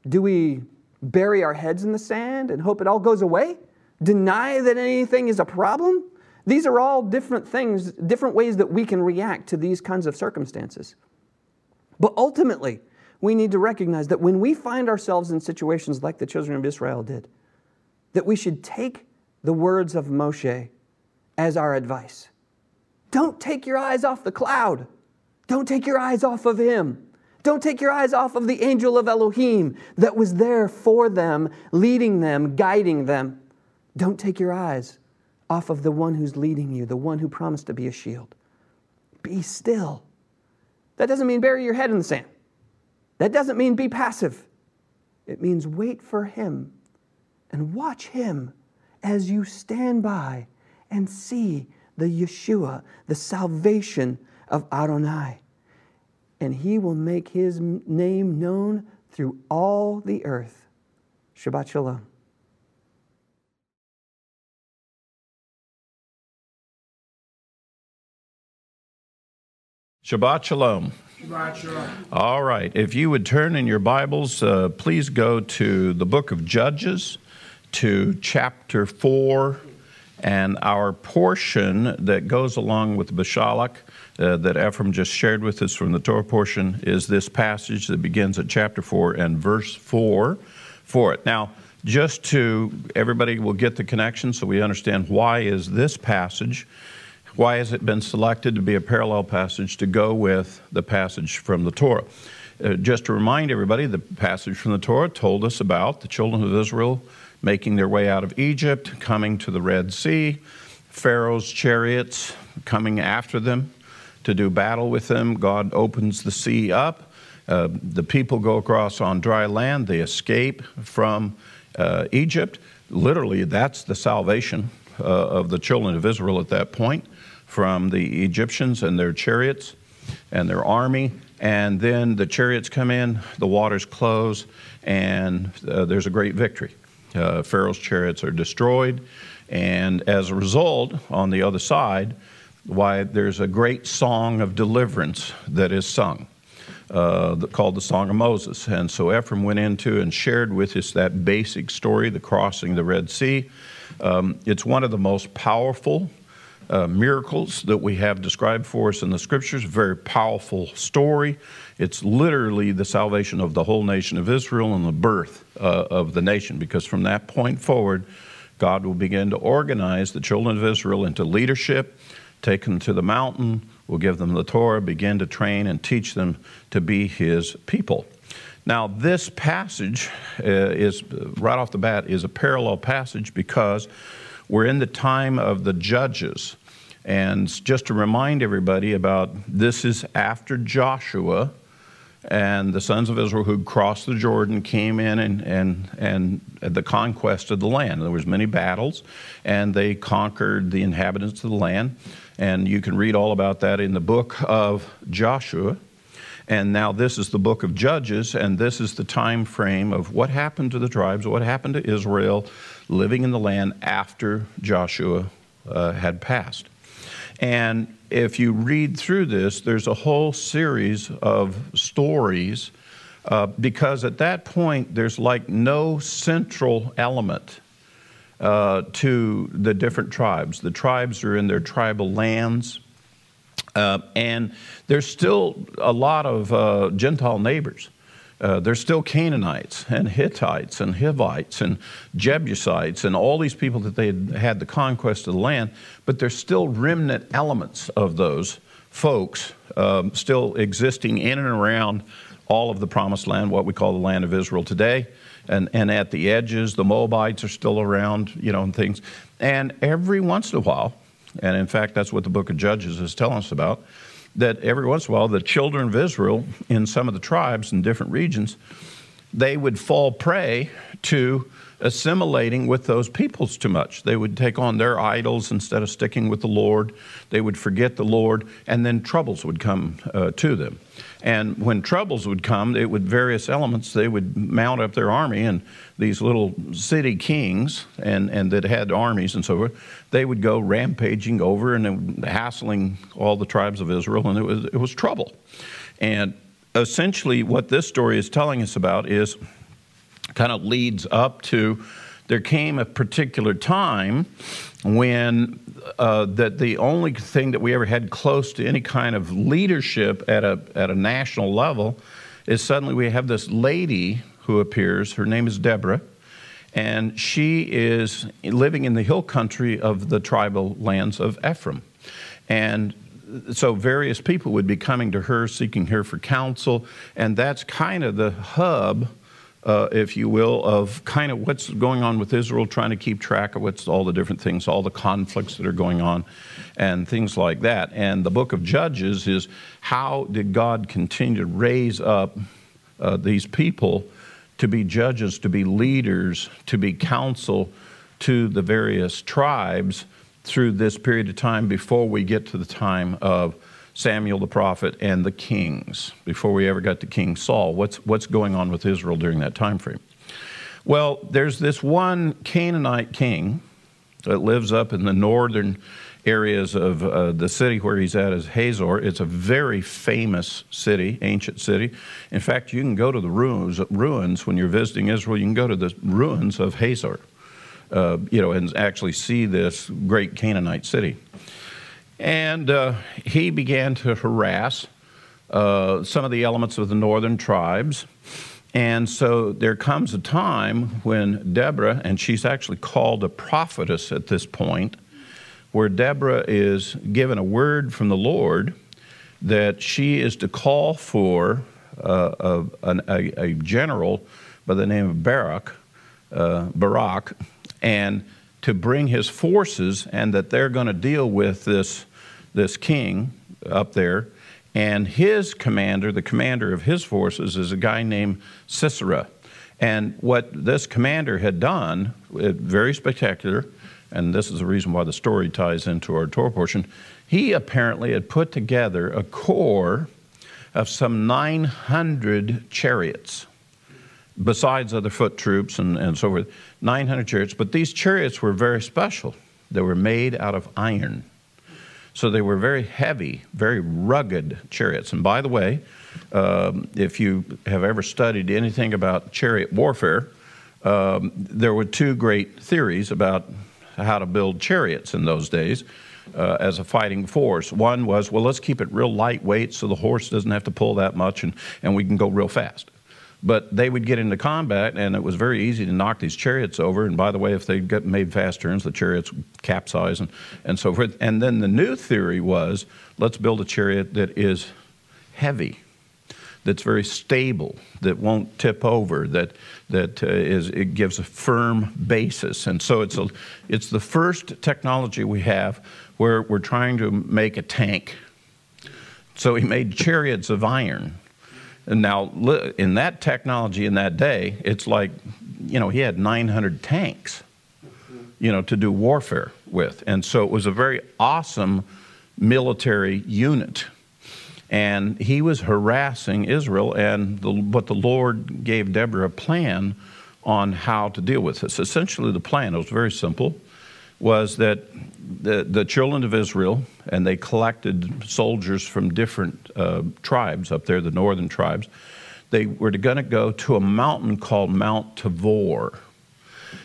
Do we bury our heads in the sand and hope it all goes away? Deny that anything is a problem? These are all different things, different ways that we can react to these kinds of circumstances. But ultimately, we need to recognize that when we find ourselves in situations like the children of Israel did, that we should take the words of Moshe as our advice. Don't take your eyes off the cloud. Don't take your eyes off of him. Don't take your eyes off of the angel of Elohim that was there for them, leading them, guiding them. Don't take your eyes off of the one who's leading you, the one who promised to be a shield. Be still. That doesn't mean bury your head in the sand. That doesn't mean be passive. It means wait for him and watch him as you stand by and see the Yeshua, the salvation of Adonai. And he will make his name known through all the earth. Shabbat Shalom. Shabbat Shalom. All right. If you would turn in your Bibles, uh, please go to the book of Judges, to chapter 4, and our portion that goes along with B'shalach uh, that Ephraim just shared with us from the Torah portion is this passage that begins at chapter 4 and verse 4 for it. Now, just to everybody will get the connection so we understand why is this passage why has it been selected to be a parallel passage to go with the passage from the Torah? Uh, just to remind everybody, the passage from the Torah told us about the children of Israel making their way out of Egypt, coming to the Red Sea, Pharaoh's chariots coming after them to do battle with them. God opens the sea up. Uh, the people go across on dry land. They escape from uh, Egypt. Literally, that's the salvation uh, of the children of Israel at that point from the Egyptians and their chariots and their army. And then the chariots come in, the waters close, and uh, there's a great victory. Uh, Pharaoh's chariots are destroyed. And as a result, on the other side, why there's a great song of deliverance that is sung. Uh, called the Song of Moses. And so Ephraim went into and shared with us that basic story, the crossing the Red Sea. Um, it's one of the most powerful uh, miracles that we have described for us in the scriptures. Very powerful story. It's literally the salvation of the whole nation of Israel and the birth uh, of the nation, because from that point forward, God will begin to organize the children of Israel into leadership, take them to the mountain, will give them the Torah, begin to train and teach them to be His people. Now, this passage uh, is right off the bat is a parallel passage because we're in the time of the judges. And just to remind everybody about this is after Joshua and the sons of Israel who crossed the Jordan came in and, and, and the conquest of the land. There was many battles, and they conquered the inhabitants of the land. And you can read all about that in the book of Joshua. And now this is the book of Judges, and this is the time frame of what happened to the tribes, what happened to Israel living in the land after Joshua uh, had passed. And if you read through this, there's a whole series of stories uh, because at that point there's like no central element uh, to the different tribes. The tribes are in their tribal lands. Uh, and there's still a lot of uh, Gentile neighbors. Uh, there's still Canaanites and Hittites and Hivites and Jebusites and all these people that they had had the conquest of the land, but there's still remnant elements of those folks um, still existing in and around all of the promised land, what we call the land of Israel today. And, and at the edges, the Moabites are still around, you know, and things. And every once in a while, and in fact, that's what the book of Judges is telling us about, that every once in a while, the children of Israel in some of the tribes in different regions, they would fall prey to assimilating with those peoples too much. They would take on their idols instead of sticking with the Lord. They would forget the Lord, and then troubles would come uh, to them. And when troubles would come, it would various elements. They would mount up their army, and these little city kings, and, and that had armies and so forth, they would go rampaging over and hassling all the tribes of Israel, and it was it was trouble. And essentially, what this story is telling us about is kind of leads up to there came a particular time when uh, that the only thing that we ever had close to any kind of leadership at a at a national level is suddenly we have this lady who appears. Her name is Deborah, and she is living in the hill country of the tribal lands of Ephraim, and so various people would be coming to her seeking her for counsel and that's kind of the hub uh, if you will, of kind of what's going on with Israel, trying to keep track of what's all the different things, all the conflicts that are going on, and things like that. And the book of Judges is how did God continue to raise up uh, these people to be judges, to be leaders, to be counsel to the various tribes through this period of time before we get to the time of Samuel the prophet and the kings before we ever got to King Saul. What's, what's going on with Israel during that time frame? Well, there's this one Canaanite king that lives up in the northern areas of uh, the city where he's at is Hazor. It's a very famous city, ancient city. In fact, you can go to the ruins, ruins when you're visiting Israel. You can go to the ruins of Hazor, uh, you know, and actually see this great Canaanite city. And uh, he began to harass uh, some of the elements of the northern tribes. And so there comes a time when Deborah, and she's actually called a prophetess at this point, where Deborah is given a word from the Lord that she is to call for uh, a, a, a, general by the name of Barak, uh, Barak, and to bring his forces and that they're going to deal with this, this king up there. And his commander, the commander of his forces, is a guy named Sisera. And what this commander had done, very spectacular, and this is the reason why the story ties into our Torah portion, he apparently had put together a corps of some 900 chariots besides other foot troops and, and so forth, 900 chariots. But these chariots were very special. They were made out of iron. So they were very heavy, very rugged chariots. And by the way, um, if you have ever studied anything about chariot warfare, um, there were two great theories about how to build chariots in those days. Uh, as a fighting force. One was, well, let's keep it real lightweight so the horse doesn't have to pull that much and, and we can go real fast. But they would get into combat, and it was very easy to knock these chariots over. And by the way, if they get made fast turns, the chariots capsize and, and so forth. And then the new theory was let's build a chariot that is heavy, that's very stable, that won't tip over, that that uh, is it gives a firm basis. And so it's a it's the first technology we have where we're trying to make a tank. So he made chariots of iron now, in that technology in that day, it's like, you know, he had 900 tanks, you know, to do warfare with. And so it was a very awesome military unit. And he was harassing Israel, and the, but the Lord gave Deborah a plan on how to deal with this. Essentially, the plan was very simple was that the, the children of Israel, and they collected soldiers from different uh, tribes up there, the northern tribes, they were going to go to a mountain called Mount Tabor.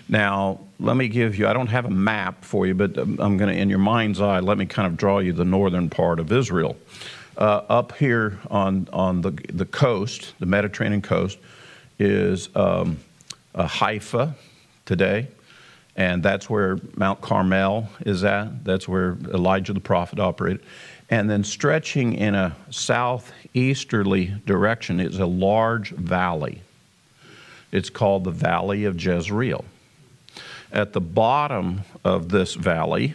Now, let me give you, I don't have a map for you, but um, I'm going to, in your mind's eye, let me kind of draw you the northern part of Israel. Uh, up here on, on the, the coast, the Mediterranean coast, is um, uh, Haifa today, and that's where Mount Carmel is at. That's where Elijah the prophet operated. And then stretching in a southeasterly direction is a large valley. It's called the Valley of Jezreel. At the bottom of this valley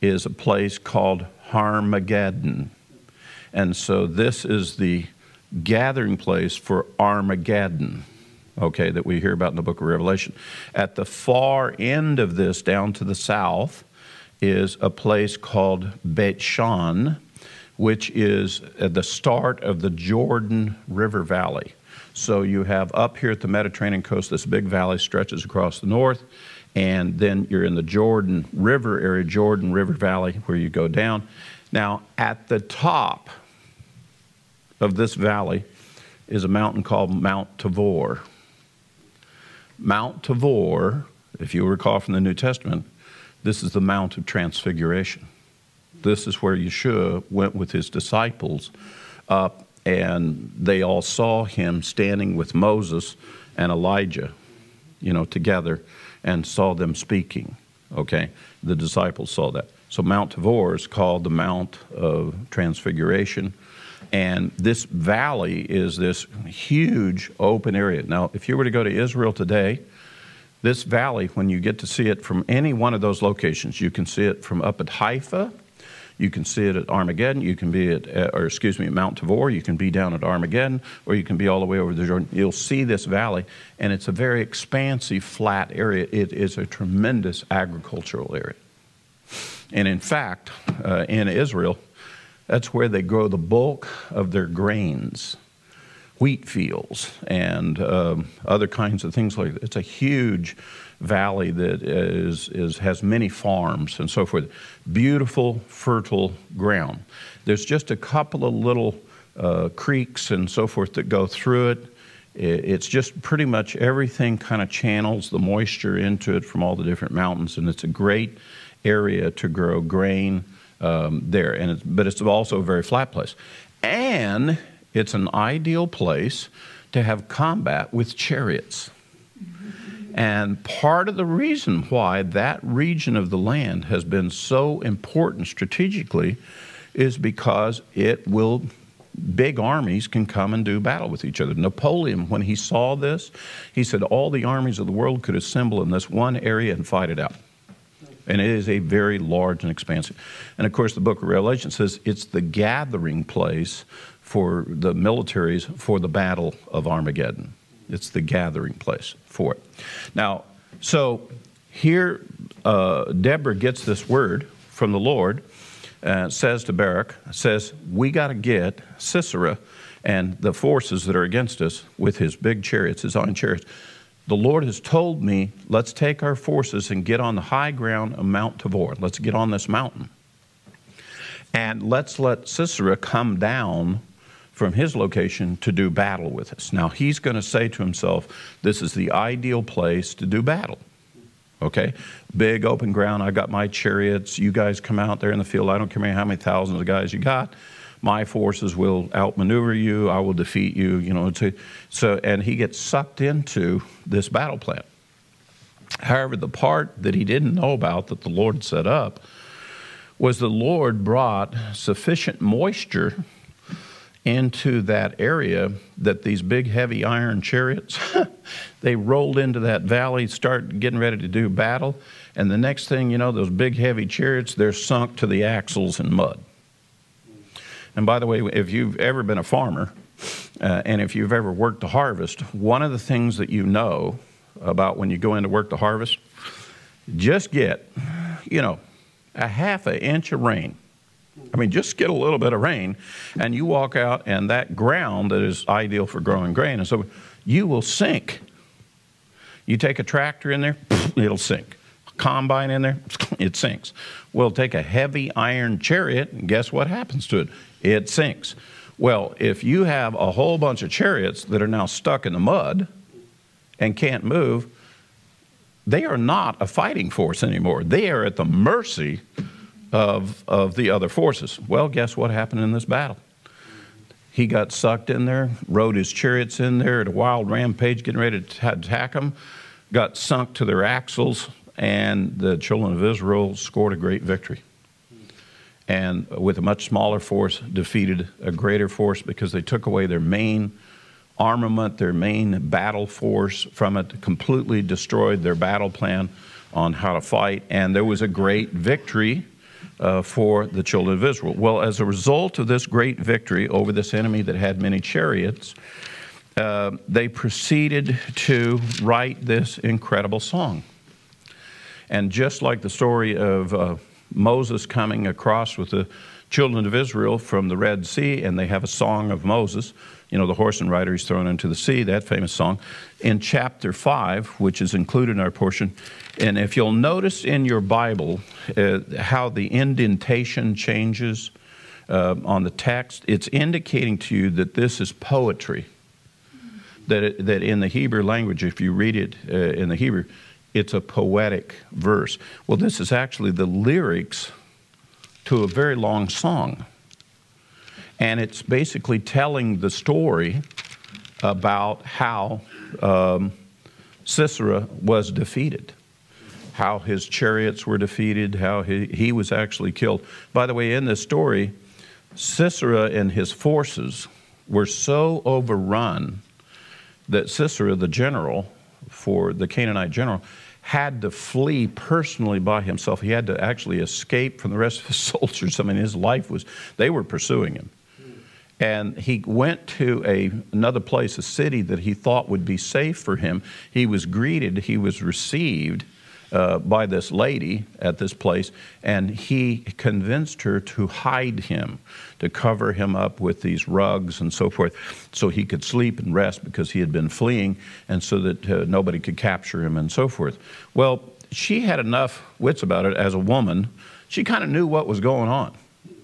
is a place called Armageddon. And so this is the gathering place for Armageddon, okay, that we hear about in the book of Revelation. At the far end of this, down to the south, is a place called Beit Shan, which is at the start of the Jordan River Valley. So you have up here at the Mediterranean coast, this big valley stretches across the north, and then you're in the Jordan River area, Jordan River Valley, where you go down. Now, at the top of this valley is a mountain called Mount Tabor. Mount Tabor, if you recall from the New Testament, this is the Mount of Transfiguration. This is where Yeshua went with his disciples up, and they all saw him standing with Moses and Elijah, you know, together, and saw them speaking. Okay? The disciples saw that. So Mount Tabor is called the Mount of Transfiguration. And this valley is this huge open area. Now, if you were to go to Israel today, this valley, when you get to see it from any one of those locations, you can see it from up at Haifa, you can see it at Armageddon, you can be at, uh, or excuse me, Mount Tabor, you can be down at Armageddon, or you can be all the way over the Jordan. You'll see this valley, and it's a very expansive, flat area. It is a tremendous agricultural area. And in fact, uh, in Israel, that's where they grow the bulk of their grains, wheat fields, and um, other kinds of things like that. It's a huge valley that is, is, has many farms and so forth. Beautiful, fertile ground. There's just a couple of little uh, creeks and so forth that go through it. It's just pretty much everything kind of channels the moisture into it from all the different mountains, and it's a great area to grow grain um, there. And it's, but it's also a very flat place, and it's an ideal place to have combat with chariots. And part of the reason why that region of the land has been so important strategically is because it will big armies can come and do battle with each other. Napoleon, when he saw this, he said all the armies of the world could assemble in this one area and fight it out. And it is a very large and expansive. And of course, the book of Revelation says it's the gathering place for the militaries for the battle of Armageddon. It's the gathering place for it. Now, so here uh, Deborah gets this word from the Lord, uh, says to Barak, says, We got to get Sisera and the forces that are against us with his big chariots, his iron chariots. The Lord has told me, let's take our forces and get on the high ground of Mount Tabor. Let's get on this mountain. And let's let Sisera come down from his location to do battle with us. Now, he's going to say to himself, This is the ideal place to do battle. Okay? Big open ground. I got my chariots. You guys come out there in the field. I don't care how many thousands of guys you got. My forces will outmaneuver you. I will defeat you. You know, to, so and he gets sucked into this battle plan. However, the part that he didn't know about that the Lord set up was the Lord brought sufficient moisture into that area that these big heavy iron chariots they rolled into that valley start getting ready to do battle and the next thing you know those big heavy chariots they're sunk to the axles in mud and by the way if you've ever been a farmer uh, and if you've ever worked the harvest one of the things that you know about when you go in to work the harvest just get you know a half an inch of rain I mean, just get a little bit of rain, and you walk out, and that ground that is ideal for growing grain, and so you will sink. You take a tractor in there, it'll sink. Combine in there, it sinks. Well, take a heavy iron chariot, and guess what happens to it? It sinks. Well, if you have a whole bunch of chariots that are now stuck in the mud and can't move, they are not a fighting force anymore. They are at the mercy of, of the other forces. Well, guess what happened in this battle? He got sucked in there, rode his chariots in there at a wild rampage, getting ready to attack them, got sunk to their axles, and the children of Israel scored a great victory. And with a much smaller force, defeated a greater force because they took away their main armament, their main battle force from it, completely destroyed their battle plan on how to fight, and there was a great victory uh, for the children of Israel. Well, as a result of this great victory over this enemy that had many chariots, uh, they proceeded to write this incredible song. And just like the story of uh, Moses coming across with the children of Israel from the Red Sea, and they have a song of Moses, you know, the horse and rider he's thrown into the sea, that famous song, in chapter 5, which is included in our portion. And if you'll notice in your Bible uh, how the indentation changes uh, on the text, it's indicating to you that this is poetry. That, it, that in the Hebrew language, if you read it uh, in the Hebrew, it's a poetic verse. Well, this is actually the lyrics to a very long song. And it's basically telling the story about how um, Sisera was defeated, how his chariots were defeated, how he, he was actually killed. By the way, in this story, Sisera and his forces were so overrun that Sisera, the general for the Canaanite general, had to flee personally by himself. He had to actually escape from the rest of his soldiers. I mean, his life was, they were pursuing him. And he went to a, another place, a city that he thought would be safe for him. He was greeted, he was received uh, by this lady at this place, and he convinced her to hide him, to cover him up with these rugs and so forth, so he could sleep and rest because he had been fleeing, and so that uh, nobody could capture him and so forth. Well, she had enough wits about it as a woman. She kind of knew what was going on.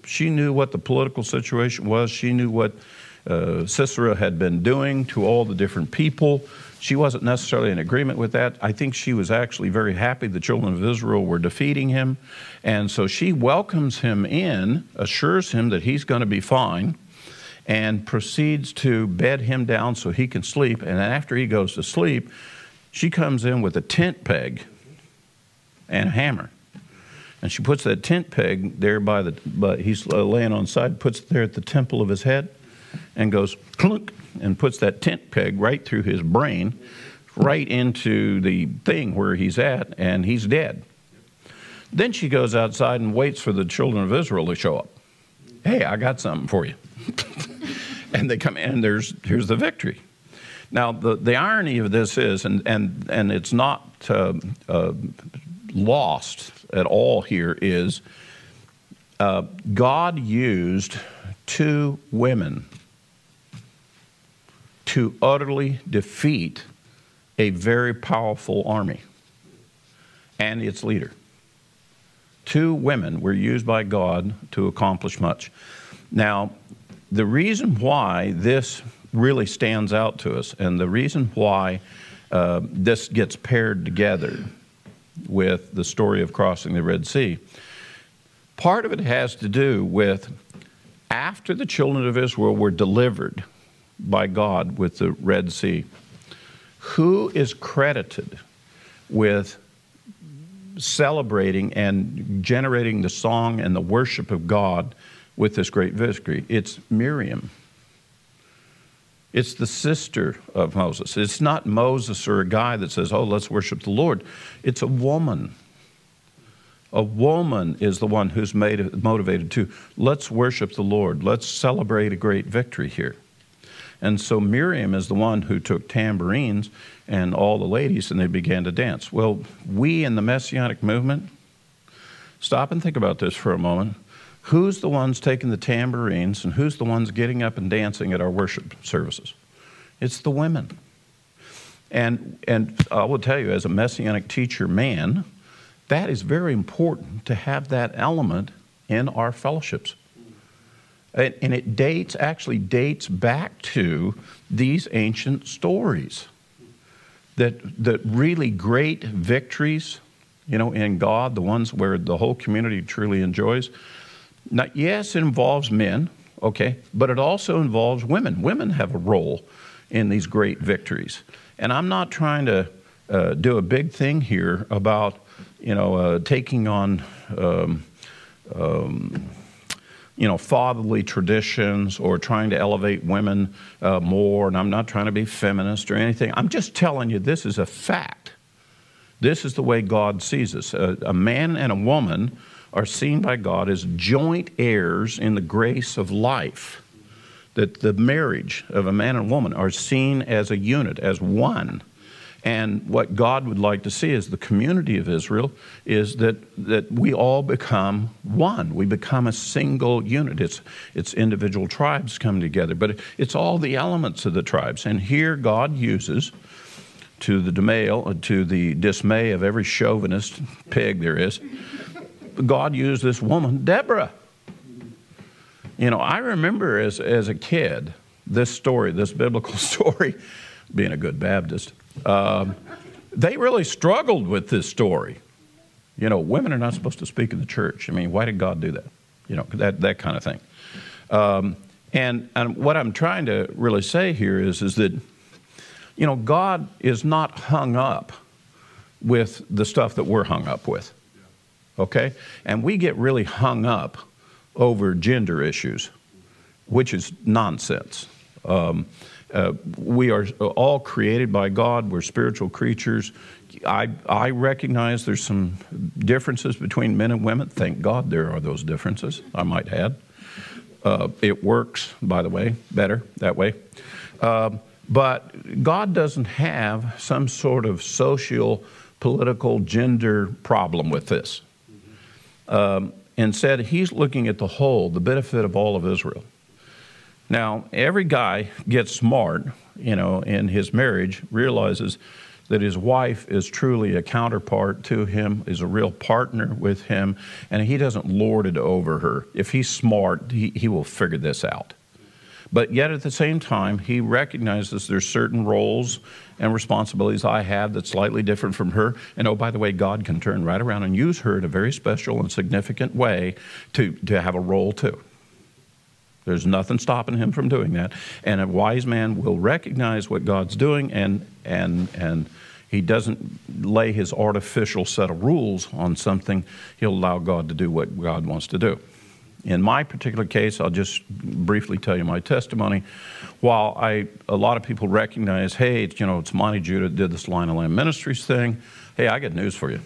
She knew what the political situation was. She knew what uh, Sisera had been doing to all the different people. She wasn't necessarily in agreement with that. I think she was actually very happy the children of Israel were defeating him. And so she welcomes him in, assures him that he's going to be fine, and proceeds to bed him down so he can sleep. And after he goes to sleep, she comes in with a tent peg and a hammer. And she puts that tent peg there by the, but he's uh, laying on side, puts it there at the temple of his head, and goes clunk and puts that tent peg right through his brain, right into the thing where he's at, and he's dead. Then she goes outside and waits for the children of Israel to show up. Hey, I got something for you. and they come in, and there's, here's the victory. Now, the, the irony of this is, and, and, and it's not uh, uh, lost at all here, is uh, God used two women to utterly defeat a very powerful army and its leader. Two women were used by God to accomplish much. Now, the reason why this really stands out to us, and the reason why uh, this gets paired together with the story of crossing the Red Sea, part of it has to do with after the children of Israel were delivered by God with the Red Sea, who is credited with celebrating and generating the song and the worship of God with this great victory? It's Miriam. It's the sister of Moses. It's not Moses or a guy that says, oh, let's worship the Lord. It's a woman. A woman is the one who's made, motivated to, let's worship the Lord. Let's celebrate a great victory here. And so Miriam is the one who took tambourines and all the ladies and they began to dance. Well, we in the Messianic movement, stop and think about this for a moment. Who's the ones taking the tambourines and who's the ones getting up and dancing at our worship services? It's the women. And, and I will tell you, as a Messianic teacher man, that is very important to have that element in our fellowships. And, it dates, actually dates back to these ancient stories. that, that really great victories, you know, in God, the ones where the whole community truly enjoys, now, yes, it involves men, okay, but it also involves women. Women have a role in these great victories. And I'm not trying to uh, do a big thing here about, you know, uh, taking on, um, um, you know, fatherly traditions or trying to elevate women uh, more. And I'm not trying to be feminist or anything. I'm just telling you this is a fact. This is the way God sees us. A, a man and a woman are seen by God as joint heirs in the grace of life. That the marriage of a man and woman are seen as a unit, as one. And what God would like to see as the community of Israel is that, that we all become one. We become a single unit. It's, it's individual tribes come together, but it's all the elements of the tribes. And here God uses, to the dismay, uh, to the dismay of every chauvinist pig there is, God used this woman, Deborah. You know, I remember as, as a kid this story, this biblical story, being a good Baptist. Um, they really struggled with this story. You know, women are not supposed to speak in the church. I mean, why did God do that? You know, that, that kind of thing. Um, and, and what I'm trying to really say here is, is that, you know, God is not hung up with the stuff that we're hung up with okay? And we get really hung up over gender issues, which is nonsense. Um, uh, we are all created by God. We're spiritual creatures. I, I recognize there's some differences between men and women. Thank God there are those differences, I might add. Uh, it works, by the way, better that way. Um, but God doesn't have some sort of social, political, gender problem with this um, said he's looking at the whole, the benefit of all of Israel. Now, every guy gets smart, you know, in his marriage, realizes that his wife is truly a counterpart to him, is a real partner with him, and he doesn't lord it over her. If he's smart, he, he will figure this out. But yet at the same time, he recognizes there's certain roles and responsibilities I have that's slightly different from her. And oh, by the way, God can turn right around and use her in a very special and significant way to, to have a role too. There's nothing stopping him from doing that. And a wise man will recognize what God's doing and, and, and he doesn't lay his artificial set of rules on something. He'll allow God to do what God wants to do. In my particular case, I'll just briefly tell you my testimony. While I, a lot of people recognize, hey, it's, you know, it's Monte Judah did this Lion and Lamb Ministries thing. Hey, I got news for you.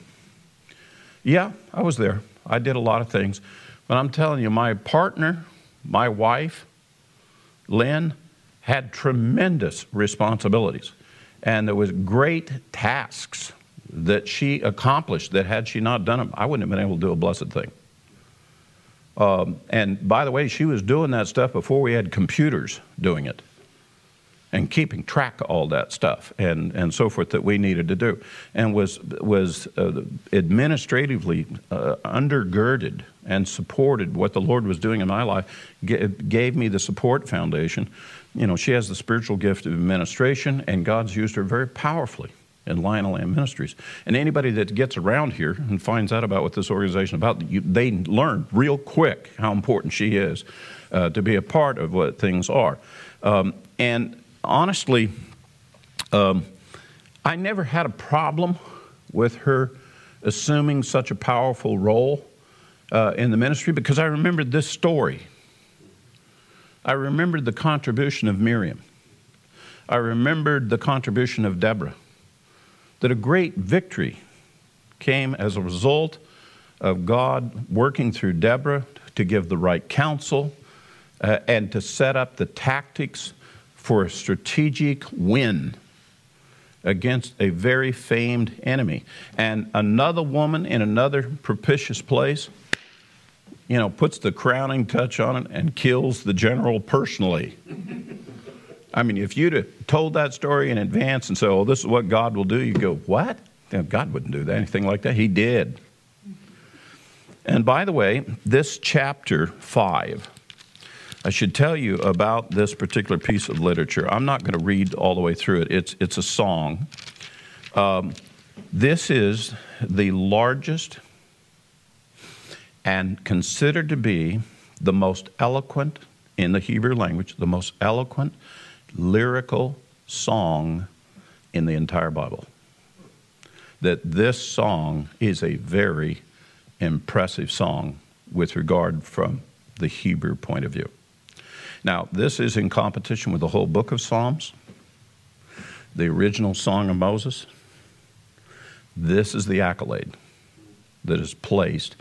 Yeah, I was there. I did a lot of things. But I'm telling you, my partner, my wife, Lynn, had tremendous responsibilities. And there was great tasks that she accomplished that had she not done them, I wouldn't have been able to do a blessed thing. Um, and by the way, she was doing that stuff before we had computers doing it and keeping track of all that stuff and, and so forth that we needed to do and was, was uh, administratively uh, undergirded and supported what the Lord was doing in my life, G- gave me the support foundation. You know, she has the spiritual gift of administration, and God's used her very powerfully in Lion and Lamb Ministries. And anybody that gets around here and finds out about what this organization is about, you, they learn real quick how important she is uh, to be a part of what things are. Um, and honestly, um, I never had a problem with her assuming such a powerful role uh, in the ministry because I remembered this story. I remembered the contribution of Miriam. I remembered the contribution of Deborah that a great victory came as a result of God working through Deborah to give the right counsel uh, and to set up the tactics for a strategic win against a very famed enemy. And another woman in another propitious place, you know, puts the crowning touch on it and kills the general personally. I mean, if you'd have told that story in advance and said, oh, this is what God will do, you go, what? God wouldn't do that, anything like that. He did. And by the way, this chapter 5, I should tell you about this particular piece of literature. I'm not going to read all the way through it. It's, it's a song. Um, this is the largest and considered to be the most eloquent in the Hebrew language, the most eloquent lyrical song in the entire Bible. That this song is a very impressive song with regard from the Hebrew point of view. Now, this is in competition with the whole book of Psalms, the original Song of Moses. This is the accolade that is placed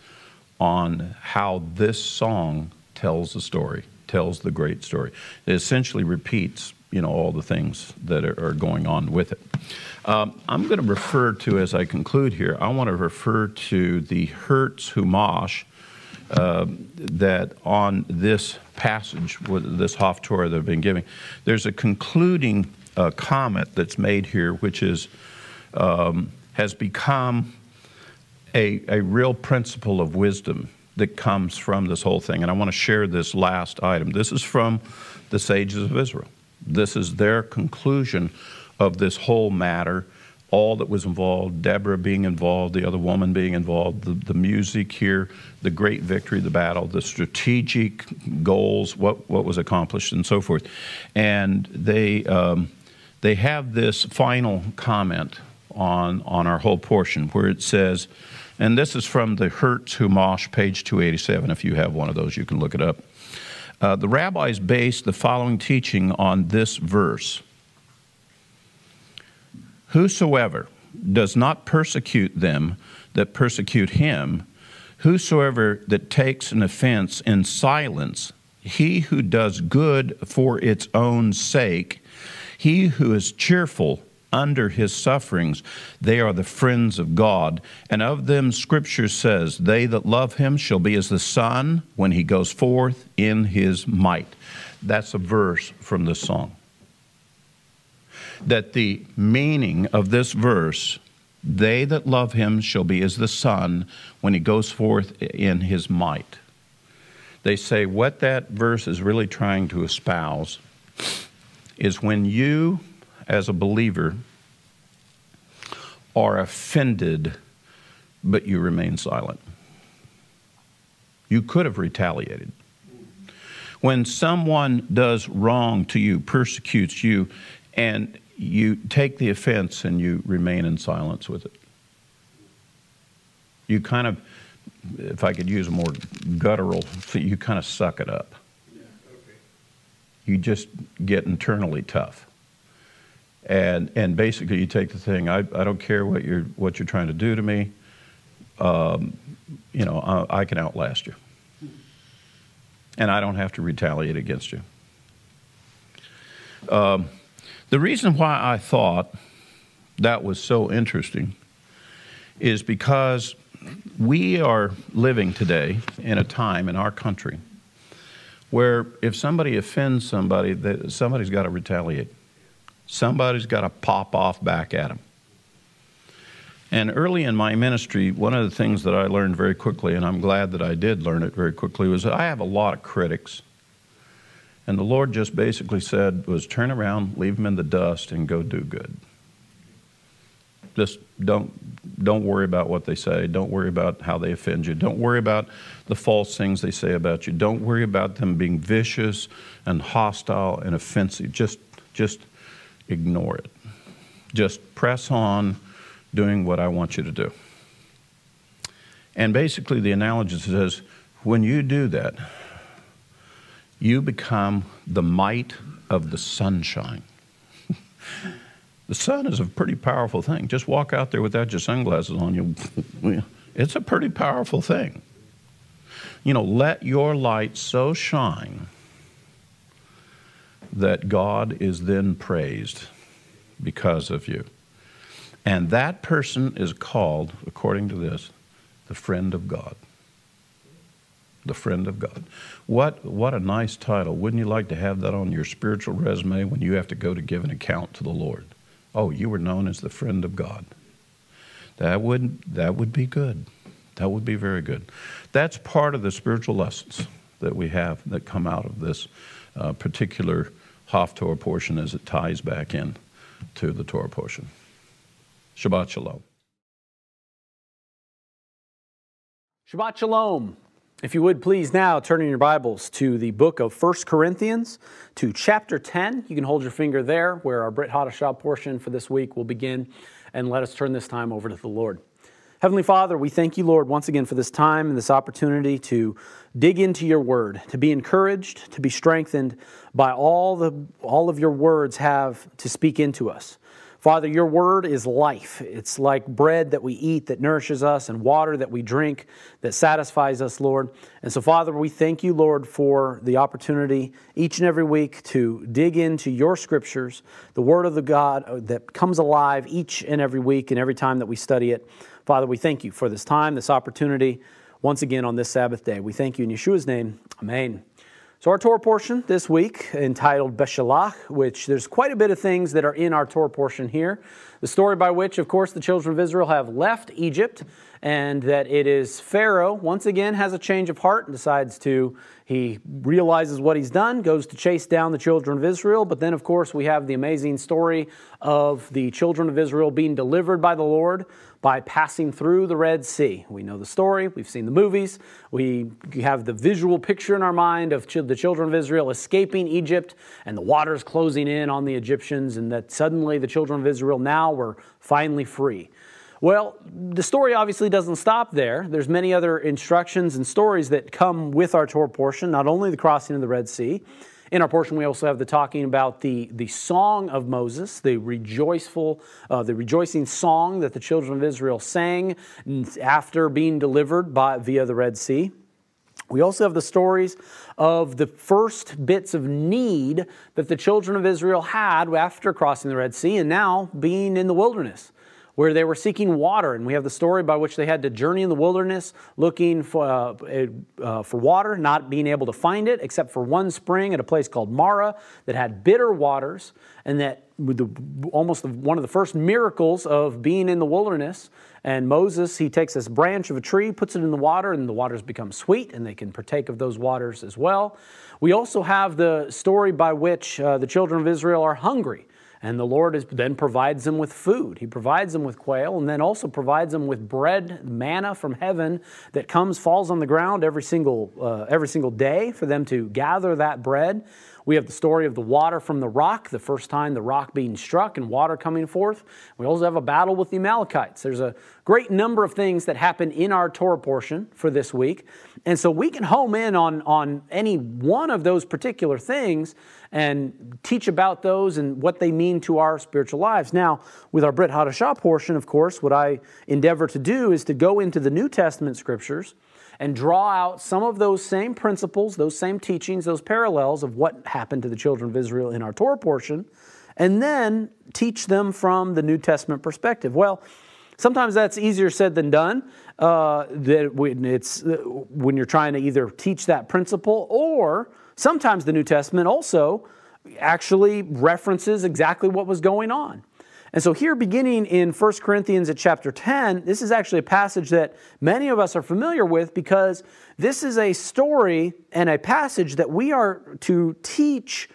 on how this song tells the story, tells the great story. It essentially repeats, you know, all the things that are, going on with it. Um, I'm going to refer to, as I conclude here, I want to refer to the Hertz Humash uh, that on this passage, with this Haftorah that I've been giving, there's a concluding uh, comment that's made here, which is um, has become a, a real principle of wisdom that comes from this whole thing. And I want to share this last item. This is from the sages of Israel. This is their conclusion of this whole matter, all that was involved, Deborah being involved, the other woman being involved, the, the music here, the great victory, the battle, the strategic goals, what, what was accomplished, and so forth. And they, um, they have this final comment on, on our whole portion where it says, and this is from the Hertz Humash, page 287. If you have one of those, you can look it up. Uh, the rabbis based the following teaching on this verse Whosoever does not persecute them that persecute him, whosoever that takes an offense in silence, he who does good for its own sake, he who is cheerful under his sufferings, they are the friends of God. And of them, Scripture says, They that love him shall be as the sun when he goes forth in his might. That's a verse from the song. That the meaning of this verse, they that love him shall be as the sun when he goes forth in his might. They say what that verse is really trying to espouse is when you as a believer are offended, but you remain silent. You could have retaliated. When someone does wrong to you, persecutes you, and you take the offense and you remain in silence with it. You kind of, if I could use a more guttural, you kind of suck it up. You just get internally tough and and basically you take the thing I, I don't care what you're what you're trying to do to me um, you know I, I, can outlast you and I don't have to retaliate against you um, the reason why I thought that was so interesting is because we are living today in a time in our country where if somebody offends somebody that somebody's got to retaliate Somebody's got to pop off back at them. And early in my ministry, one of the things that I learned very quickly, and I'm glad that I did learn it very quickly, was that I have a lot of critics. And the Lord just basically said was turn around, leave them in the dust, and go do good. Just don't don't worry about what they say. Don't worry about how they offend you. Don't worry about the false things they say about you. Don't worry about them being vicious and hostile and offensive. Just just ignore it. Just press on doing what I want you to do. And basically, the analogy says when you do that, you become the might of the sunshine. the sun is a pretty powerful thing. Just walk out there without your sunglasses on, you it's a pretty powerful thing. You know, let your light so shine that God is then praised because of you. And that person is called, according to this, the friend of God. The friend of God. What, what a nice title. Wouldn't you like to have that on your spiritual resume when you have to go to give an account to the Lord? Oh, you were known as the friend of God. That would, that would be good. That would be very good. That's part of the spiritual lessons that we have that come out of this uh, particular Haftorah portion as it ties back in to the Torah portion. Shabbat Shalom. Shabbat Shalom. If you would please now turn in your Bibles to the book of 1 Corinthians to chapter 10. You can hold your finger there where our Brit Hadashah portion for this week will begin. And let us turn this time over to the Lord. Heavenly Father, we thank you, Lord, once again for this time and this opportunity to dig into your word, to be encouraged, to be strengthened by all, the, all of your words have to speak into us. Father, your word is life. It's like bread that we eat that nourishes us and water that we drink that satisfies us, Lord. And so, Father, we thank you, Lord, for the opportunity each and every week to dig into your scriptures, the word of the God uh, that comes alive each and every week and every time that we study it. Father, we thank you for this time, this opportunity, once again on this Sabbath day. We thank you in Yeshua's name. Amen. So, our Torah portion this week, entitled B'shalach, which there's quite a bit of things that are in our Torah portion here. The story by which, of course, the children of Israel have left Egypt, and that it is Pharaoh, once again, has a change of heart and decides to, he realizes what he's done, goes to chase down the children of Israel. But then, of course, we have the amazing story of the children of Israel being delivered by the Lord by passing through the Red Sea. We know the story, we've seen the movies, we have the visual picture in our mind of the children of Israel escaping Egypt and the waters closing in on the Egyptians, and that suddenly the children of Israel now were finally free. Well, the story obviously doesn't stop there. There's many other instructions and stories that come with our Torah portion, not only the crossing of the Red Sea, in our portion, we also have the talking about the, the song of Moses, the rejoiceful, uh, the rejoicing song that the children of Israel sang after being delivered by, via the Red Sea. We also have the stories of the first bits of need that the children of Israel had after crossing the Red Sea and now being in the wilderness where they were seeking water. And we have the story by which they had to journey in the wilderness looking for, uh, uh, for water, not being able to find it except for one spring at a place called Marah that had bitter waters, and that the, almost one of the first miracles of being in the wilderness. And Moses, he takes this branch of a tree, puts it in the water, and the waters become sweet, and they can partake of those waters as well. We also have the story by which uh, the children of Israel are hungry. And the Lord is, then provides them with food. He provides them with quail and then also provides them with bread, manna from heaven that comes, falls on the ground every single, uh, every single day for them to gather that bread. We have the story of the water from the rock, the first time the rock being struck and water coming forth. We also have a battle with the Amalekites. There's a great number of things that happen in our Torah portion for this week. And so we can home in on, on any one of those particular things and teach about those and what they mean to our spiritual lives. Now, with our Brit Hadashah portion, of course, what I endeavor to do is to go into the New Testament scriptures and draw out some of those same principles, those same teachings, those parallels of what happened to the children of Israel in our Torah portion, and then teach them from the New Testament perspective. Well, sometimes that's easier said than done. Uh, that when it's uh, when you're trying to either teach that principle, or sometimes the New Testament also actually references exactly what was going on. And so, here beginning in 1 Corinthians at chapter 10, this is actually a passage that many of us are familiar with because this is a story and a passage that we are to teach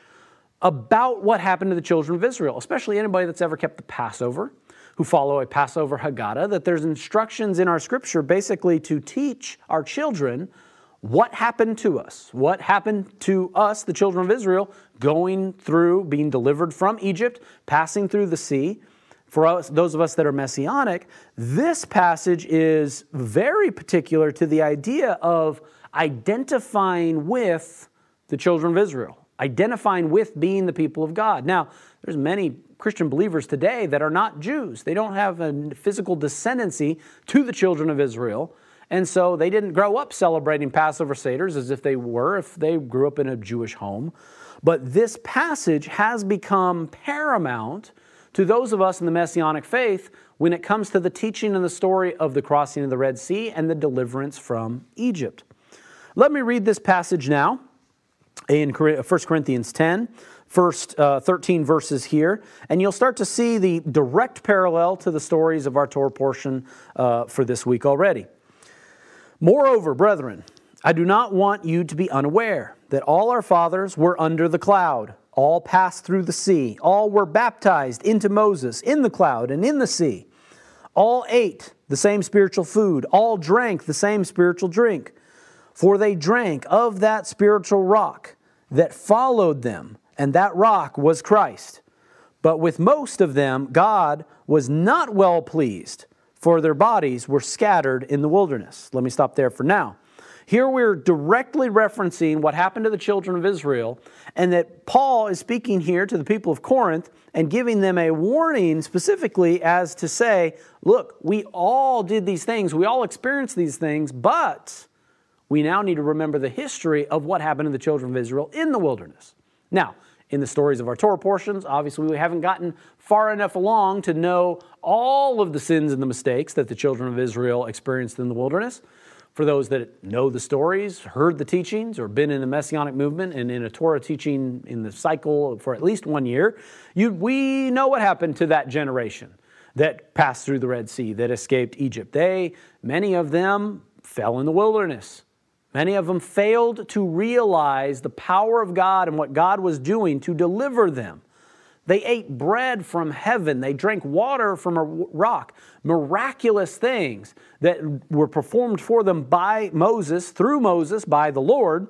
about what happened to the children of Israel, especially anybody that's ever kept the Passover, who follow a Passover Haggadah, that there's instructions in our scripture basically to teach our children what happened to us, what happened to us, the children of Israel, going through, being delivered from Egypt, passing through the sea. For us, those of us that are messianic, this passage is very particular to the idea of identifying with the children of Israel, identifying with being the people of God. Now, there's many Christian believers today that are not Jews. They don't have a physical descendancy to the children of Israel. And so they didn't grow up celebrating Passover Seder's as if they were, if they grew up in a Jewish home. But this passage has become paramount to those of us in the Messianic faith when it comes to the teaching and the story of the crossing of the Red Sea and the deliverance from Egypt. Let me read this passage now in 1 Corinthians 10, first uh, 13 verses here, and you'll start to see the direct parallel to the stories of our Torah portion uh, for this week already. Moreover, brethren, I do not want you to be unaware that all our fathers were under the cloud, all passed through the sea, all were baptized into Moses in the cloud and in the sea, All ate the same spiritual food, all drank the same spiritual drink. For they drank of that spiritual rock that followed them, and that rock was Christ. But with most of them, God was not well pleased, for their bodies were scattered in the wilderness. Let me stop there for now. Here we're directly referencing what happened to the children of Israel, and that Paul is speaking here to the people of Corinth and giving them a warning specifically as to say, look, we all did these things, we all experienced these things, but we now need to remember the history of what happened to the children of Israel in the wilderness. Now, in the stories of our Torah portions, obviously we haven't gotten far enough along to know all of the sins and the mistakes that the children of Israel experienced in the wilderness. For those that know the stories, heard the teachings, or been in the Messianic movement and in a Torah teaching in the cycle for at least one year, you, we know what happened to that generation that passed through the Red Sea, that escaped Egypt. They, many of them, fell in the wilderness. Many of them failed to realize the power of God and what God was doing to deliver them. They ate bread from heaven. They drank water from a rock. Miraculous things that were performed for them by Moses, through Moses, by the Lord,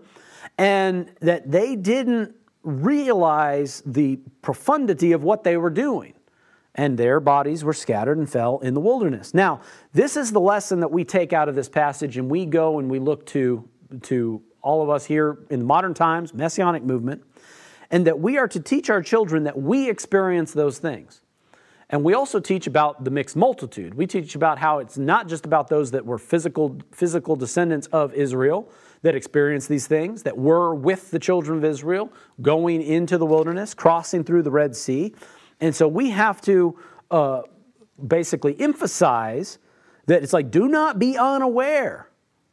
and that they didn't realize the profundity of what they were doing. And their bodies were scattered and fell in the wilderness. Now, this is the lesson that we take out of this passage, and we go and we look to, to all of us here in modern times, Messianic movement and that we are to teach our children that we experience those things. And we also teach about the mixed multitude. We teach about how it's not just about those that were physical, physical descendants of Israel that experienced these things, that were with the children of Israel going into the wilderness, crossing through the Red Sea. And so we have to uh, basically emphasize that it's like, do not be unaware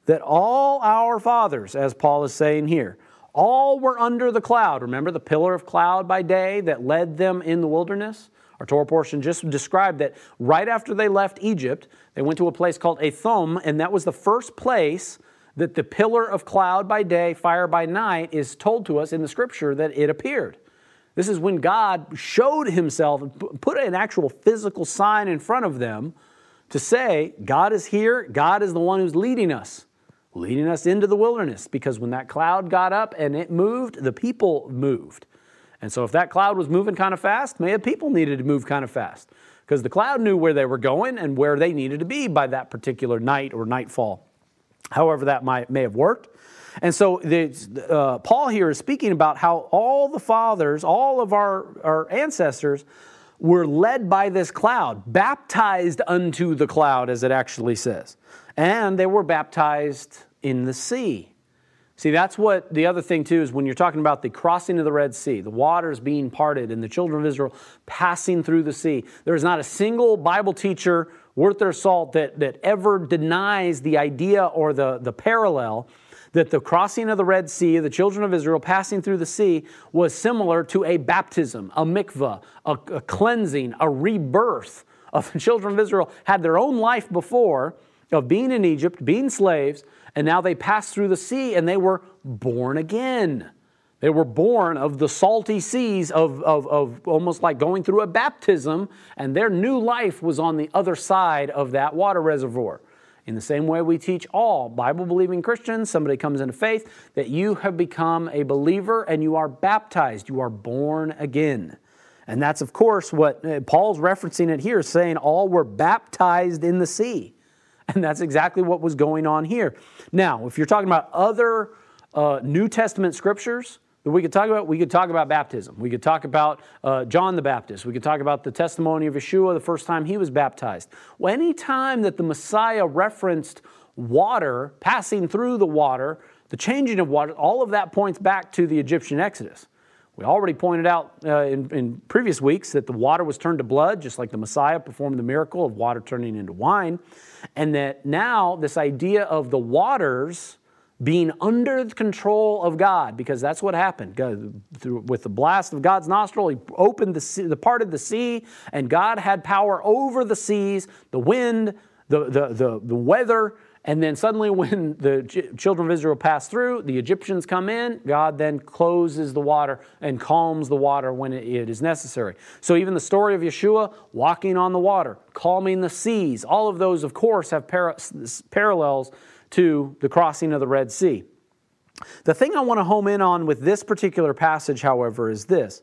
that all our fathers, as Paul is saying here, all were under the cloud. Remember the pillar of cloud by day that led them in the wilderness? Our Torah portion just described that right after they left Egypt, they went to a place called Etham, and that was the first place that the pillar of cloud by day, fire by night is told to us in the scripture that it appeared. This is when God showed himself, put an actual physical sign in front of them to say, God is here, God is the one who's leading us leading us into the wilderness because when that cloud got up and it moved, the people moved. And so if that cloud was moving kind of fast, maybe people needed to move kind of fast because the cloud knew where they were going and where they needed to be by that particular night or nightfall. However, that might, may have worked. And so the, uh, Paul here is speaking about how all the fathers, all of our, our ancestors, were led by this cloud, baptized unto the cloud, as it actually says and they were baptized in the sea. See, that's what the other thing too is when you're talking about the crossing of the Red Sea, the waters being parted, and the children of Israel passing through the sea. There's not a single Bible teacher worth their salt that, that ever denies the idea or the, the parallel that the crossing of the Red Sea, the children of Israel passing through the sea, was similar to a baptism, a mikvah, a, a cleansing, a rebirth of the children of Israel had their own life before of being in Egypt, being slaves, and now they passed through the sea and they were born again. They were born of the salty seas of, of, of almost like going through a baptism, and their new life was on the other side of that water reservoir. In the same way, we teach all Bible believing Christians, somebody comes into faith, that you have become a believer and you are baptized, you are born again. And that's, of course, what uh, Paul's referencing it here, saying all were baptized in the sea. And that's exactly what was going on here. Now, if you're talking about other uh, New Testament scriptures that we could talk about, we could talk about baptism. We could talk about uh, John the Baptist. We could talk about the testimony of Yeshua the first time he was baptized. Well, any time that the Messiah referenced water, passing through the water, the changing of water, all of that points back to the Egyptian Exodus. We already pointed out uh, in, in, previous weeks that the water was turned to blood, just like the Messiah performed the miracle of water turning into wine. And that now this idea of the waters being under the control of God, because that's what happened. God, through, with the blast of God's nostril, He opened the, sea, the part of the sea, and God had power over the seas, the wind, the, the, the, the weather, And then suddenly, when the children of Israel pass through, the Egyptians come in. God then closes the water and calms the water when it- is necessary. So, even the story of Yeshua walking on the water, calming the seas, all of those, of course, have para- parallels to the crossing of the Red Sea. The thing I want to home in on with this particular passage, however, is this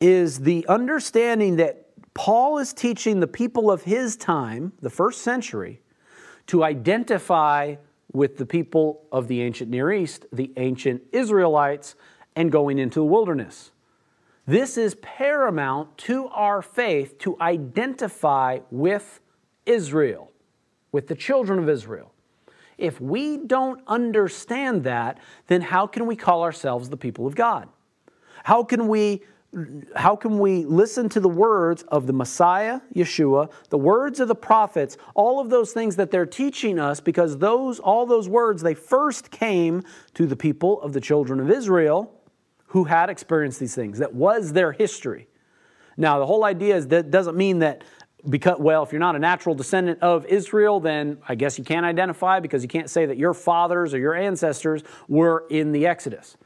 is the understanding that Paul is teaching the people of his time, the first century, to identify with the people of the ancient Near East, the ancient Israelites, and going into the wilderness. This is paramount to our faith to identify with Israel, with the children of Israel. If we don't understand that, then how can we call ourselves the people of God? How can we how can we listen to the words of the Messiah, Yeshua, the words of the prophets, all of those things that they're teaching us because those all those words they first came to the people of the children of Israel who had experienced these things. That was their history. Now, the whole idea is that doesn't mean that because well, if you're not a natural descendant of Israel, then I guess you can't identify because you can't say that your fathers or your ancestors were in the Exodus.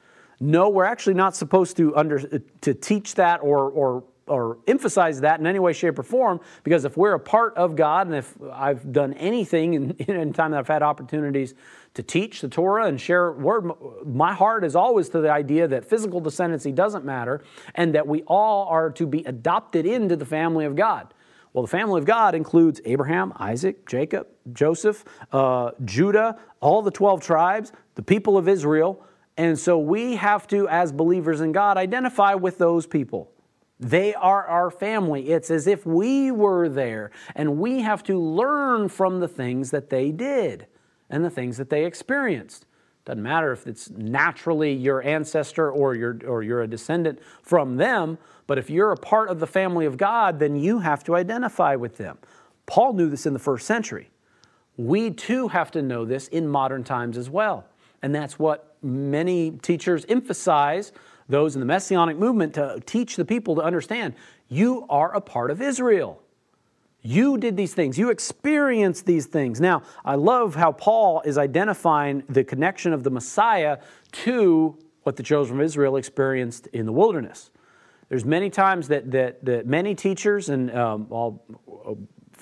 No, we're actually not supposed to under to teach that or or or emphasize that in any way, shape, or form, because if we're a part of God, and if I've done anything in, in time that I've had opportunities to teach the Torah and share word, my heart is always to the idea that physical descendancy doesn't matter, and that we all are to be adopted into the family of God. Well, the family of God includes Abraham, Isaac, Jacob, Joseph, uh, Judah, all the 12 tribes, the people of Israel. And so we have to, as believers in God, identify with those people. They are our family. It's as if we were there, and we have to learn from the things that they did and the things that they experienced. Doesn't matter if it's naturally your ancestor or you're, or you're a descendant from them, but if you're a part of the family of God, then you have to identify with them. Paul knew this in the first century. We too have to know this in modern times as well. And that's what many teachers emphasize, those in the Messianic movement, to teach the people to understand you are a part of Israel. You did these things. You experienced these things. Now, I love how Paul is identifying the connection of the Messiah to what the children of Israel experienced in the wilderness. There's many times that, that, that many teachers, and um, I'll,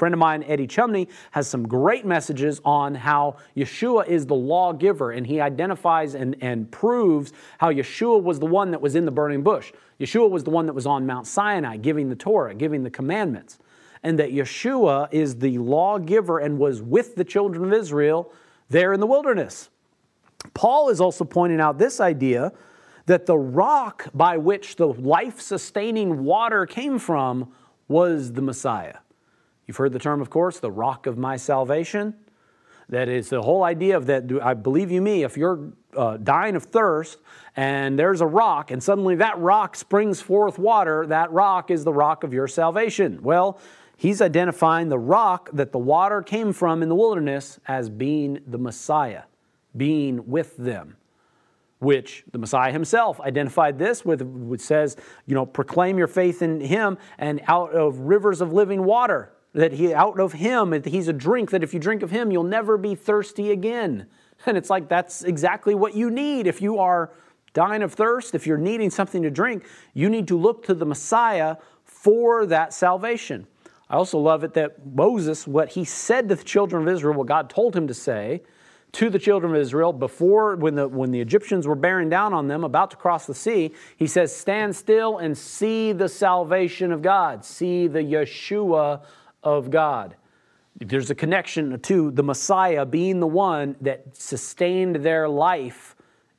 friend of mine, Eddie Chumney, has some great messages on how Yeshua is the lawgiver, and he identifies and, and proves how Yeshua was the one that was in the burning bush. Yeshua was the one that was on Mount Sinai giving the Torah, giving the commandments and that Yeshua is the lawgiver and was with the children of Israel there in the wilderness. Paul is also pointing out this idea that the rock by which the life sustaining water came from was the Messiah. You've heard the term, of course, the rock of my salvation. That is the whole idea of that. I believe you me, if you're uh, dying of thirst and there's a rock and suddenly that rock springs forth water, that rock is the rock of your salvation. Well, he's identifying the rock that the water came from in the wilderness as being the Messiah, being with them. Which the Messiah himself identified this with, which says, you know, proclaim your faith in him and out of rivers of living water. That he out of him, he's a drink, that if you drink of him, you'll never be thirsty again. And it's like that's exactly what you need if you are dying of thirst, if you're needing something to drink, you need to look to the Messiah for that salvation. I also love it that Moses, what he said to the children of Israel, what God told him to say to the children of Israel before, when the, when the Egyptians were bearing down on them, about to cross the sea, he says, Stand still and see the salvation of God, see the Yeshua of God. There's a connection to the Messiah being the one that sustained their life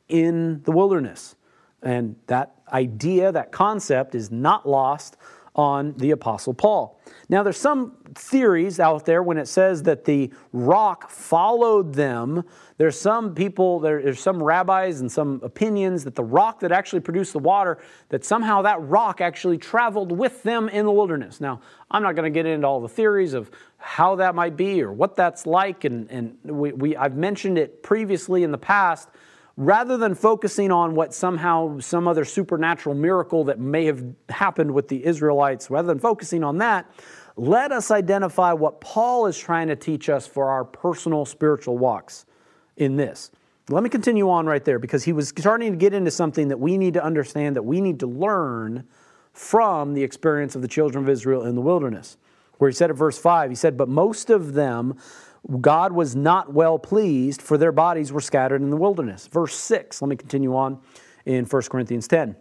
in the wilderness. And that idea, that concept is not lost on the Apostle Paul. Now, there's some theories out there when it says that the rock followed them. There's some people, there's some rabbis and some opinions that the rock that actually produced the water, that somehow that rock actually traveled with them in the wilderness. Now, I'm not going to get into all the theories of how that might be or what that's like, and, and we, we, I've mentioned it previously in the past rather than focusing on what somehow some other supernatural miracle that may have happened with the Israelites, rather than focusing on that, let us identify what Paul is trying to teach us for our personal spiritual walks in this. Let me continue on right there because he was starting to get into something that we need to understand, that we need to learn from the experience of the children of Israel in the wilderness. Where he said at verse 5, he said, But most of them God was not well pleased, for their bodies were scattered in the wilderness. Verse 6, let me continue on in 1 Corinthians 10.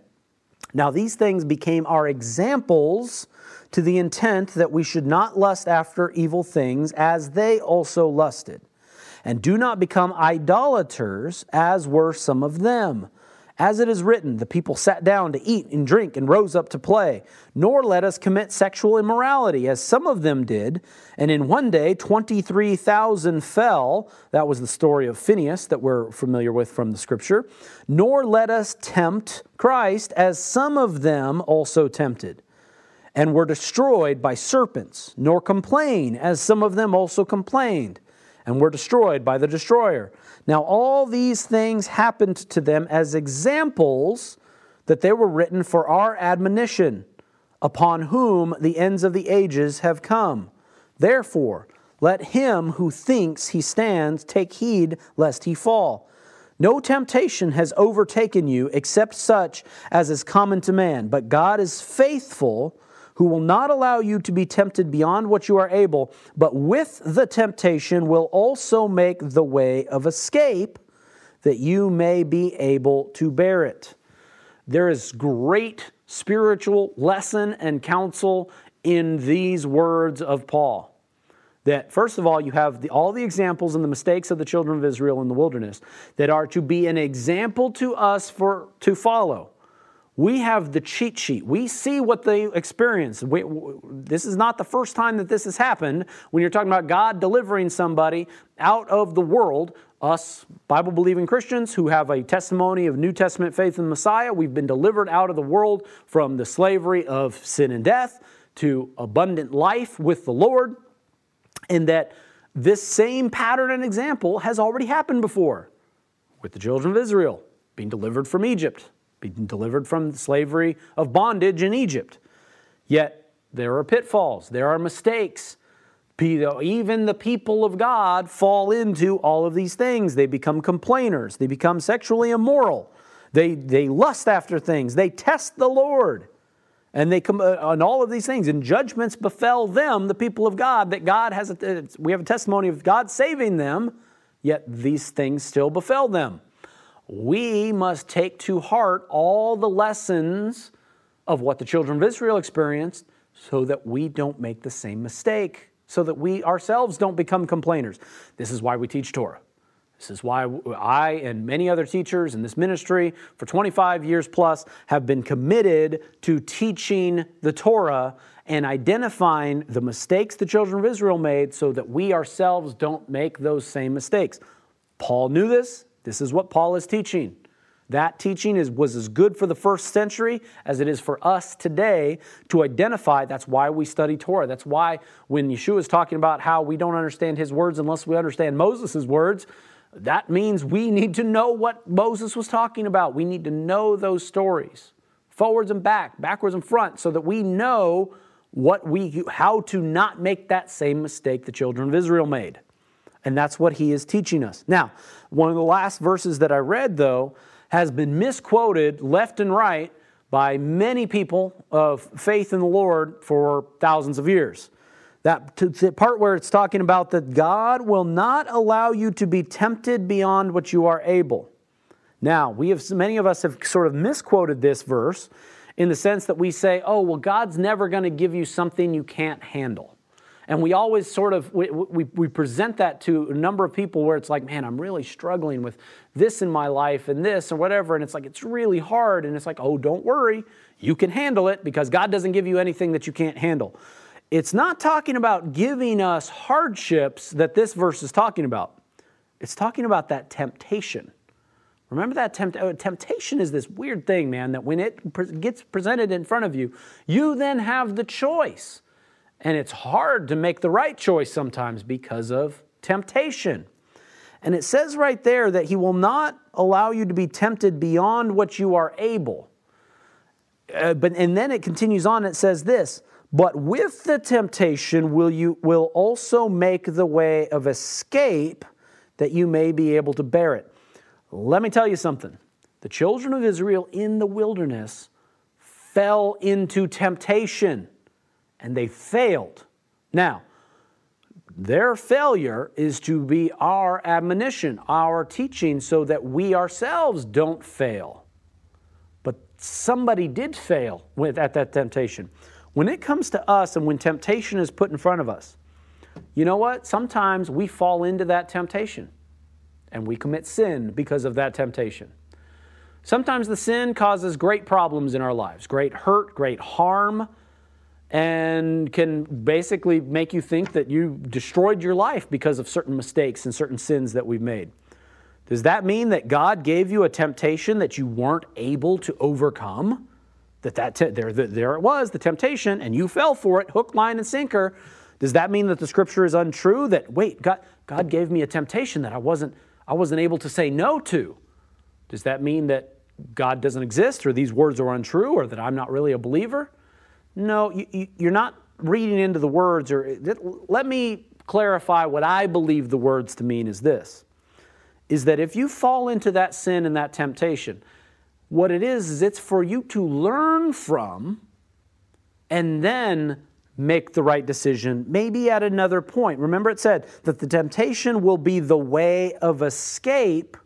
Now, these things became our examples to the intent that we should not lust after evil things as they also lusted. And do not become idolaters as were some of them. As it is written, the people sat down to eat and drink and rose up to play. Nor let us commit sexual immorality, as some of them did. And in one day, 23,000 fell. That was the story of Phineas that we're familiar with from the scripture. Nor let us tempt Christ, as some of them also tempted and were destroyed by serpents, nor complain, as some of them also complained, and were destroyed by the destroyer. Now, all these things happened to them as examples that they were written for our admonition, upon whom the ends of the ages have come. Therefore, let him who thinks he stands take heed lest he fall. No temptation has overtaken you except such as is common to man, but God is faithful who will not allow you to be tempted beyond what you are able, but with the temptation will also make the way of escape that you may be able to bear it. There is great spiritual lesson and counsel in these words of Paul. That, first of all, you have the, all the examples and the mistakes of the children of Israel in the wilderness that are to be an example to us for, to follow. We have the cheat sheet. We see what they experience. We, this is not the first time that this has happened when you're talking about God delivering somebody out of the world. Us Bible believing Christians who have a testimony of New Testament faith in the Messiah, we've been delivered out of the world from the slavery of sin and death to abundant life with the Lord. And that this same pattern and example has already happened before with the children of Israel being delivered from Egypt being delivered from the slavery of bondage in Egypt. Yet there are pitfalls, there are mistakes. Even the people of God fall into all of these things. They become complainers, they become sexually immoral, they, they lust after things, they test the Lord. And they come uh, on all of these things, and judgments befell them, the people of God, that God has a, uh, we have a testimony of God saving them, yet these things still befell them we must take to heart all the lessons of what the children of Israel experienced so that we don't make the same mistake, so that we ourselves don't become complainers. This is why we teach Torah. This is why I and many other teachers in this ministry for 25 years plus have been committed to teaching the Torah and identifying the mistakes the children of Israel made so that we ourselves don't make those same mistakes. Paul knew this, this is what Paul is teaching. That teaching is, was as good for the first century as it is for us today to identify. That's why we study Torah. That's why when Yeshua is talking about how we don't understand his words unless we understand Moses' words, that means we need to know what Moses was talking about. We need to know those stories, forwards and back, backwards and front, so that we know what we how to not make that same mistake the children of Israel made. And that's what he is teaching us. Now, one of the last verses that I read, though, has been misquoted left and right by many people of faith in the Lord for thousands of years. That the part where it's talking about that God will not allow you to be tempted beyond what you are able. Now, we have many of us have sort of misquoted this verse in the sense that we say, "Oh, well God's never going to give you something you can't handle." And we always sort of, we, we, we, present that to a number of people where it's like, man, I'm really struggling with this in my life and this and whatever. And it's like, it's really hard. And it's like, oh, don't worry. You can handle it because God doesn't give you anything that you can't handle. It's not talking about giving us hardships that this verse is talking about. It's talking about that temptation. Remember that tempt- uh, temptation is this weird thing, man, that when it pre- gets presented in front of you, you then have the choice. And it's hard to make the right choice sometimes because of temptation. And it says right there that He will not allow you to be tempted beyond what you are able. Uh, but, and then it continues on, it says this But with the temptation will you will also make the way of escape that you may be able to bear it. Let me tell you something. The children of Israel in the wilderness fell into temptation and they failed. Now, their failure is to be our admonition, our teaching, so that we ourselves don't fail. But somebody did fail with, at that temptation. When it comes to us and when temptation is put in front of us, you know what? Sometimes we fall into that temptation and we commit sin because of that temptation. Sometimes the sin causes great problems in our lives, great hurt, great harm, and can basically make you think that you destroyed your life because of certain mistakes and certain sins that we've made. Does that mean that God gave you a temptation that you weren't able to overcome? That, that te- there, there it was, the temptation, and you fell for it, hook, line, and sinker. Does that mean that the scripture is untrue? That wait, God, God gave me a temptation that I wasn't, I wasn't able to say no to. Does that mean that God doesn't exist, or these words are untrue, or that I'm not really a believer? No, you, you, you're not reading into the words. Or let me clarify what I believe the words to mean is this: is that if you fall into that sin and that temptation, what it is is it's for you to learn from, and then make the right decision, maybe at another point. Remember, it said that the temptation will be the way of escape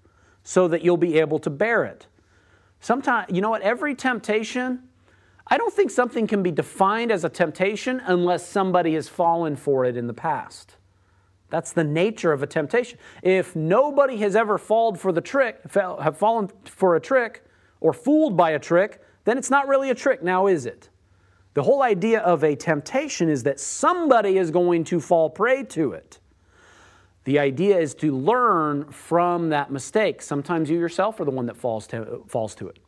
so that you'll be able to bear it. Sometimes, you know what? Every temptation, I don't think something can be defined as a temptation unless somebody has fallen for it in the past. That's the nature of a temptation. If nobody has ever fallen for the trick, have fallen for a trick, or fooled by a trick, then it's not really a trick now, is it? The whole idea of a temptation is that somebody is going to fall prey to it. The idea is to learn from that mistake. Sometimes you yourself are the one that falls to, falls to it.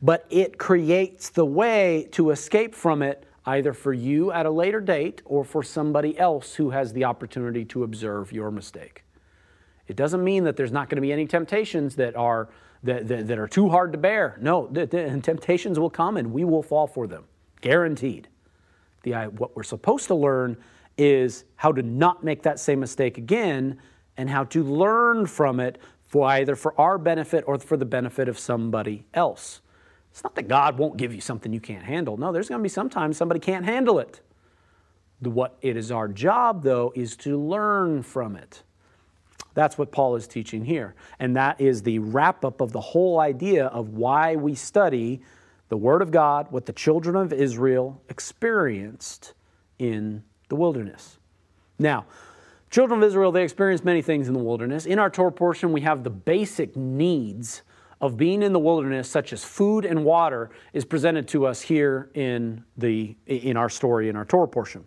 But it creates the way to escape from it either for you at a later date or for somebody else who has the opportunity to observe your mistake. It doesn't mean that there's not going to be any temptations that are, that, that, that are too hard to bear. No, the, the temptations will come and we will fall for them. Guaranteed. The, what we're supposed to learn is how to not make that same mistake again and how to learn from it for either for our benefit or for the benefit of somebody else. It's not that God won't give you something you can't handle. No, there's going to be sometimes somebody can't handle it. What it is our job, though, is to learn from it. That's what Paul is teaching here. And that is the wrap up of the whole idea of why we study the Word of God, what the children of Israel experienced in the wilderness. Now, children of Israel, they experienced many things in the wilderness. In our Torah portion, we have the basic needs of being in the wilderness, such as food and water, is presented to us here in, the, in our story, in our Torah portion.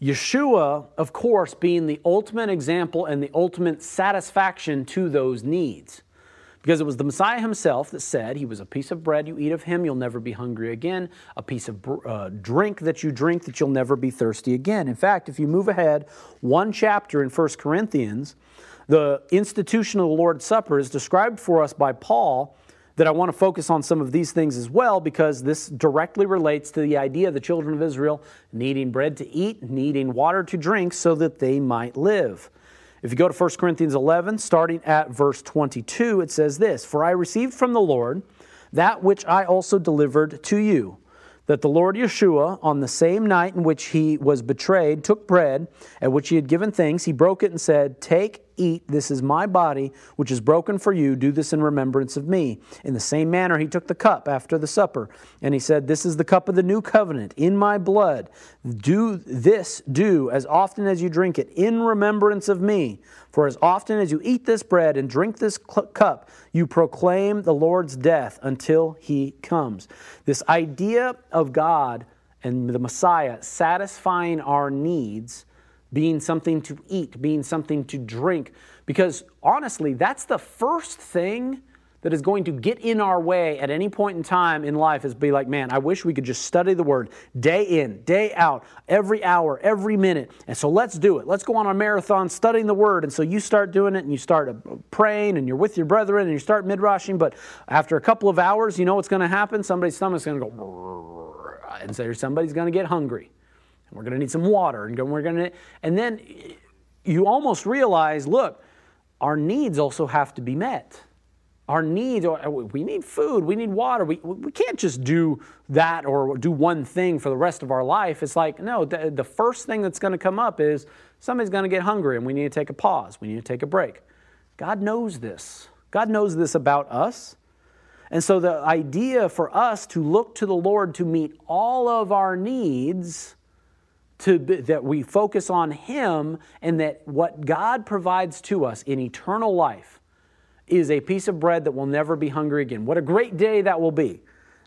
Yeshua, of course, being the ultimate example and the ultimate satisfaction to those needs. Because it was the Messiah himself that said, He was a piece of bread, you eat of him, you'll never be hungry again. A piece of uh, drink that you drink, that you'll never be thirsty again. In fact, if you move ahead one chapter in 1 Corinthians, the institution of the Lord's Supper is described for us by Paul. That I want to focus on some of these things as well because this directly relates to the idea of the children of Israel needing bread to eat, needing water to drink so that they might live. If you go to 1 Corinthians 11, starting at verse 22, it says this For I received from the Lord that which I also delivered to you, that the Lord Yeshua, on the same night in which he was betrayed, took bread, at which he had given thanks, he broke it and said, Take, eat, this is my body, which is broken for you. Do this in remembrance of me. In the same manner, he took the cup after the supper, and he said, This is the cup of the new covenant in my blood. Do this, do as often as you drink it, in remembrance of me. For as often as you eat this bread and drink this cup, you proclaim the Lord's death until he comes. This idea of God and the Messiah satisfying our needs being something to eat, being something to drink. Because honestly, that's the first thing that is going to get in our way at any point in time in life is be like, man, I wish we could just study the word day in, day out, every hour, every minute. And so let's do it. Let's go on a marathon studying the word. And so you start doing it and you start uh, praying and you're with your brethren and you start midrashing. But after a couple of hours, you know what's going to happen? Somebody's stomach's going to go, and so somebody's going to get hungry, and we're going to need some water, and we're going to, and then you almost realize, look, our needs also have to be met. Our needs, uh, we need food, we need water. We, we can't just do that or do one thing for the rest of our life. It's like, no, the, the first thing that's going to come up is somebody's going to get hungry and we need to take a pause. We need to take a break. God knows this. God knows this about us. And so the idea for us to look to the Lord to meet all of our needs, to be, that we focus on Him, and that what God provides to us in eternal life is a piece of bread that will never be hungry again. What a great day that will be.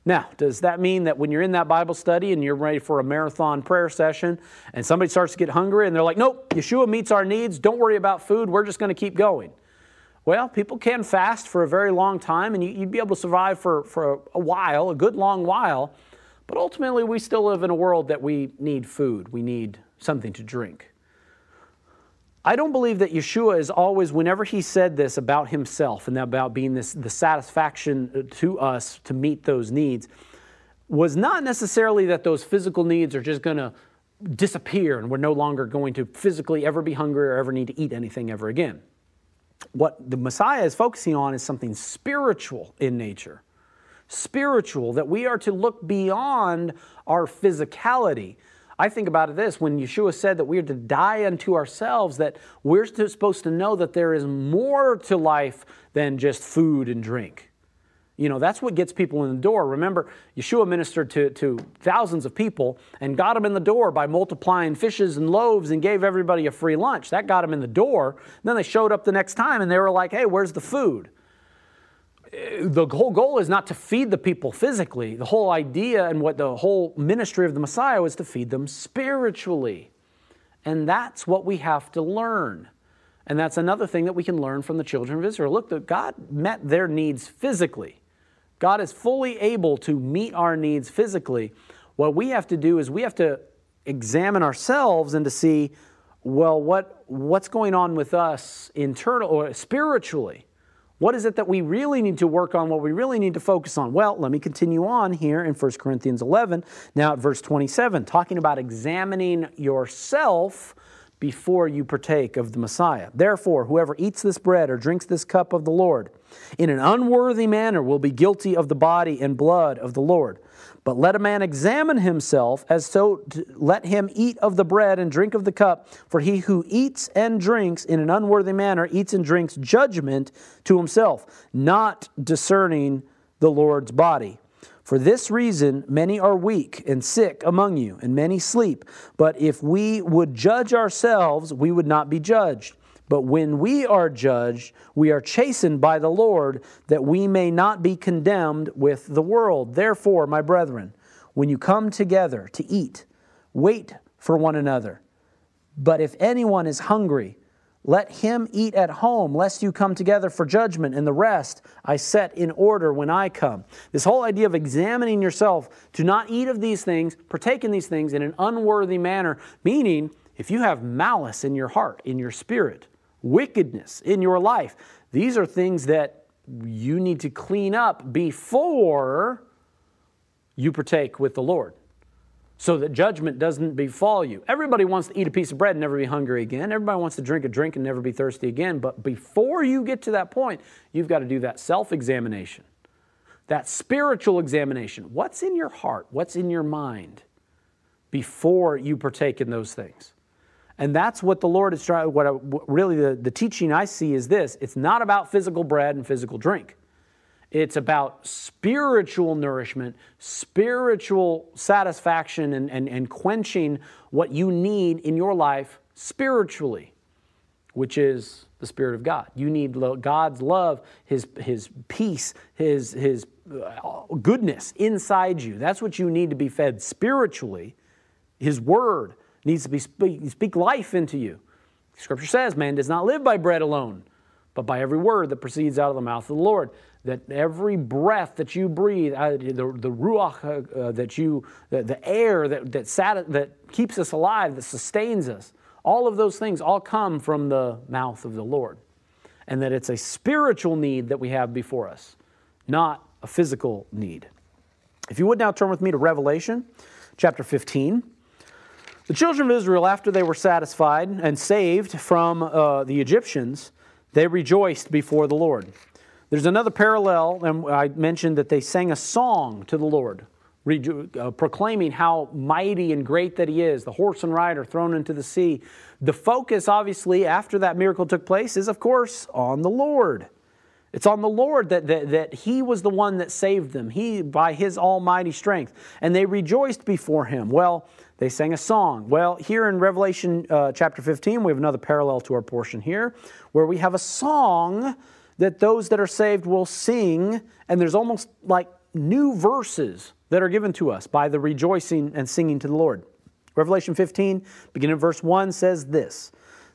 Now, does that mean that when you're in that Bible study and you're ready for a marathon prayer session and somebody starts to get hungry and they're like, nope, Yeshua meets our needs, don't worry about food, we're just going to keep going? Well, people can fast for a very long time and you'd be able to survive for, for a while, a good long while, but ultimately we still live in a world that we need food, we need something to drink. I don't believe that Yeshua is always, whenever he said this about himself and about being this, the satisfaction uh, to us to meet those needs, was not necessarily that those physical needs are just going to disappear and we're no longer going to physically ever be hungry or ever need to eat anything ever again. What the Messiah is focusing on is something spiritual in nature. Spiritual, that we are to look beyond our physicality I think about it this when Yeshua said that we are to die unto ourselves, that we're supposed to know that there is more to life than just food and drink. You know, that's what gets people in the door. Remember, Yeshua ministered to, to thousands of people and got them in the door by multiplying fishes and loaves and gave everybody a free lunch. That got them in the door. Then they showed up the next time and they were like, hey, where's the food? The whole goal is not to feed the people physically. The whole idea and what the whole ministry of the Messiah was to feed them spiritually. And that's what we have to learn. And that's another thing that we can learn from the children of Israel. Look, that God met their needs physically. God is fully able to meet our needs physically. What we have to do is we have to examine ourselves and to see, well, what, what's going on with us internal or spiritually? What is it that we really need to work on? What we really need to focus on? Well, let me continue on here in 1 Corinthians 11, now at verse 27, talking about examining yourself before you partake of the Messiah. Therefore, whoever eats this bread or drinks this cup of the Lord in an unworthy manner will be guilty of the body and blood of the Lord. But let a man examine himself, as so let him eat of the bread and drink of the cup. For he who eats and drinks in an unworthy manner eats and drinks judgment to himself, not discerning the Lord's body. For this reason, many are weak and sick among you, and many sleep. But if we would judge ourselves, we would not be judged. But when we are judged, we are chastened by the Lord, that we may not be condemned with the world. Therefore, my brethren, when you come together to eat, wait for one another. But if anyone is hungry, let him eat at home, lest you come together for judgment, and the rest I set in order when I come. This whole idea of examining yourself to not eat of these things, partake in these things in an unworthy manner, meaning if you have malice in your heart, in your spirit, wickedness in your life. These are things that you need to clean up before you partake with the Lord so that judgment doesn't befall you. Everybody wants to eat a piece of bread and never be hungry again. Everybody wants to drink a drink and never be thirsty again. But before you get to that point, you've got to do that self examination, that spiritual examination. What's in your heart? What's in your mind before you partake in those things? And that's what the Lord is trying, what, what really the, the teaching I see is this it's not about physical bread and physical drink. It's about spiritual nourishment, spiritual satisfaction, and, and, and quenching what you need in your life spiritually, which is the Spirit of God. You need God's love, His, his peace, His, his uh, goodness inside you. That's what you need to be fed spiritually, His Word needs to be speak, speak life into you. Scripture says, man does not live by bread alone, but by every word that proceeds out of the mouth of the Lord. That every breath that you breathe, uh, the, the ruach uh, uh, that you, the, the air that, that, sat, that keeps us alive, that sustains us, all of those things all come from the mouth of the Lord. And that it's a spiritual need that we have before us, not a physical need. If you would now turn with me to Revelation chapter 15. The children of Israel, after they were satisfied and saved from uh, the Egyptians, they rejoiced before the Lord. There's another parallel, and I mentioned that they sang a song to the Lord, uh, proclaiming how mighty and great that He is, the horse and rider thrown into the sea. The focus, obviously, after that miracle took place, is, of course, on the Lord. It's on the Lord that, that, that He was the one that saved them, He by His almighty strength. And they rejoiced before Him. Well, they sang a song. Well, here in Revelation uh, chapter 15, we have another parallel to our portion here, where we have a song that those that are saved will sing, and there's almost like new verses that are given to us by the rejoicing and singing to the Lord. Revelation 15, beginning of verse 1, says this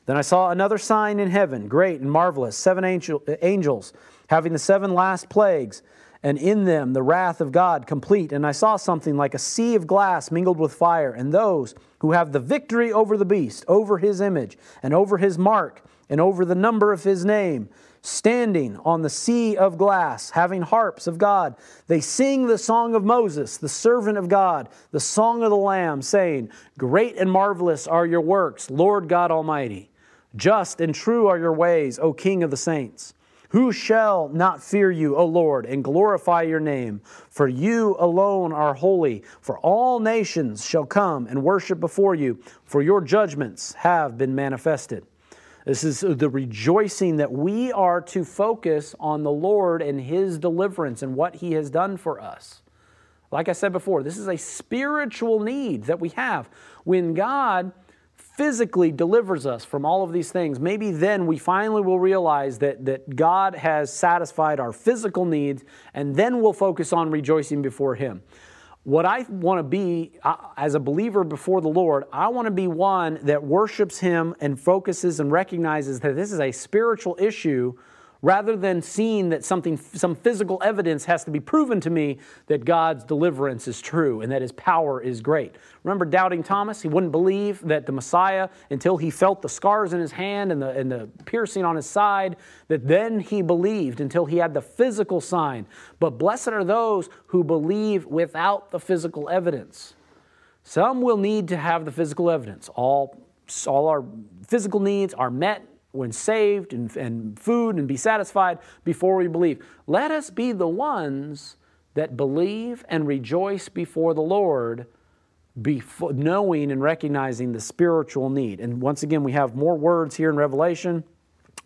Then I saw another sign in heaven, great and marvelous, seven angel, angels having the seven last plagues and in them the wrath of God complete. And I saw something like a sea of glass mingled with fire, and those who have the victory over the beast, over his image, and over his mark, and over the number of his name, standing on the sea of glass, having harps of God. They sing the song of Moses, the servant of God, the song of the Lamb, saying, Great and marvelous are your works, Lord God Almighty. Just and true are your ways, O King of the saints. Who shall not fear you, O Lord, and glorify your name? For you alone are holy, for all nations shall come and worship before you, for your judgments have been manifested. This is the rejoicing that we are to focus on the Lord and His deliverance and what He has done for us. Like I said before, this is a spiritual need that we have. When God physically delivers us from all of these things, maybe then we finally will realize that, that God has satisfied our physical needs, and then we'll focus on rejoicing before Him. What I want to be uh, as a believer before the Lord, I want to be one that worships Him and focuses and recognizes that this is a spiritual issue rather than seeing that something, some physical evidence has to be proven to me that God's deliverance is true and that his power is great. Remember doubting Thomas? He wouldn't believe that the Messiah until he felt the scars in his hand and the, and the piercing on his side, that then he believed until he had the physical sign. But blessed are those who believe without the physical evidence. Some will need to have the physical evidence. All, all our physical needs are met when saved and, and food and be satisfied before we believe. Let us be the ones that believe and rejoice before the Lord, before, knowing and recognizing the spiritual need. And once again, we have more words here in Revelation,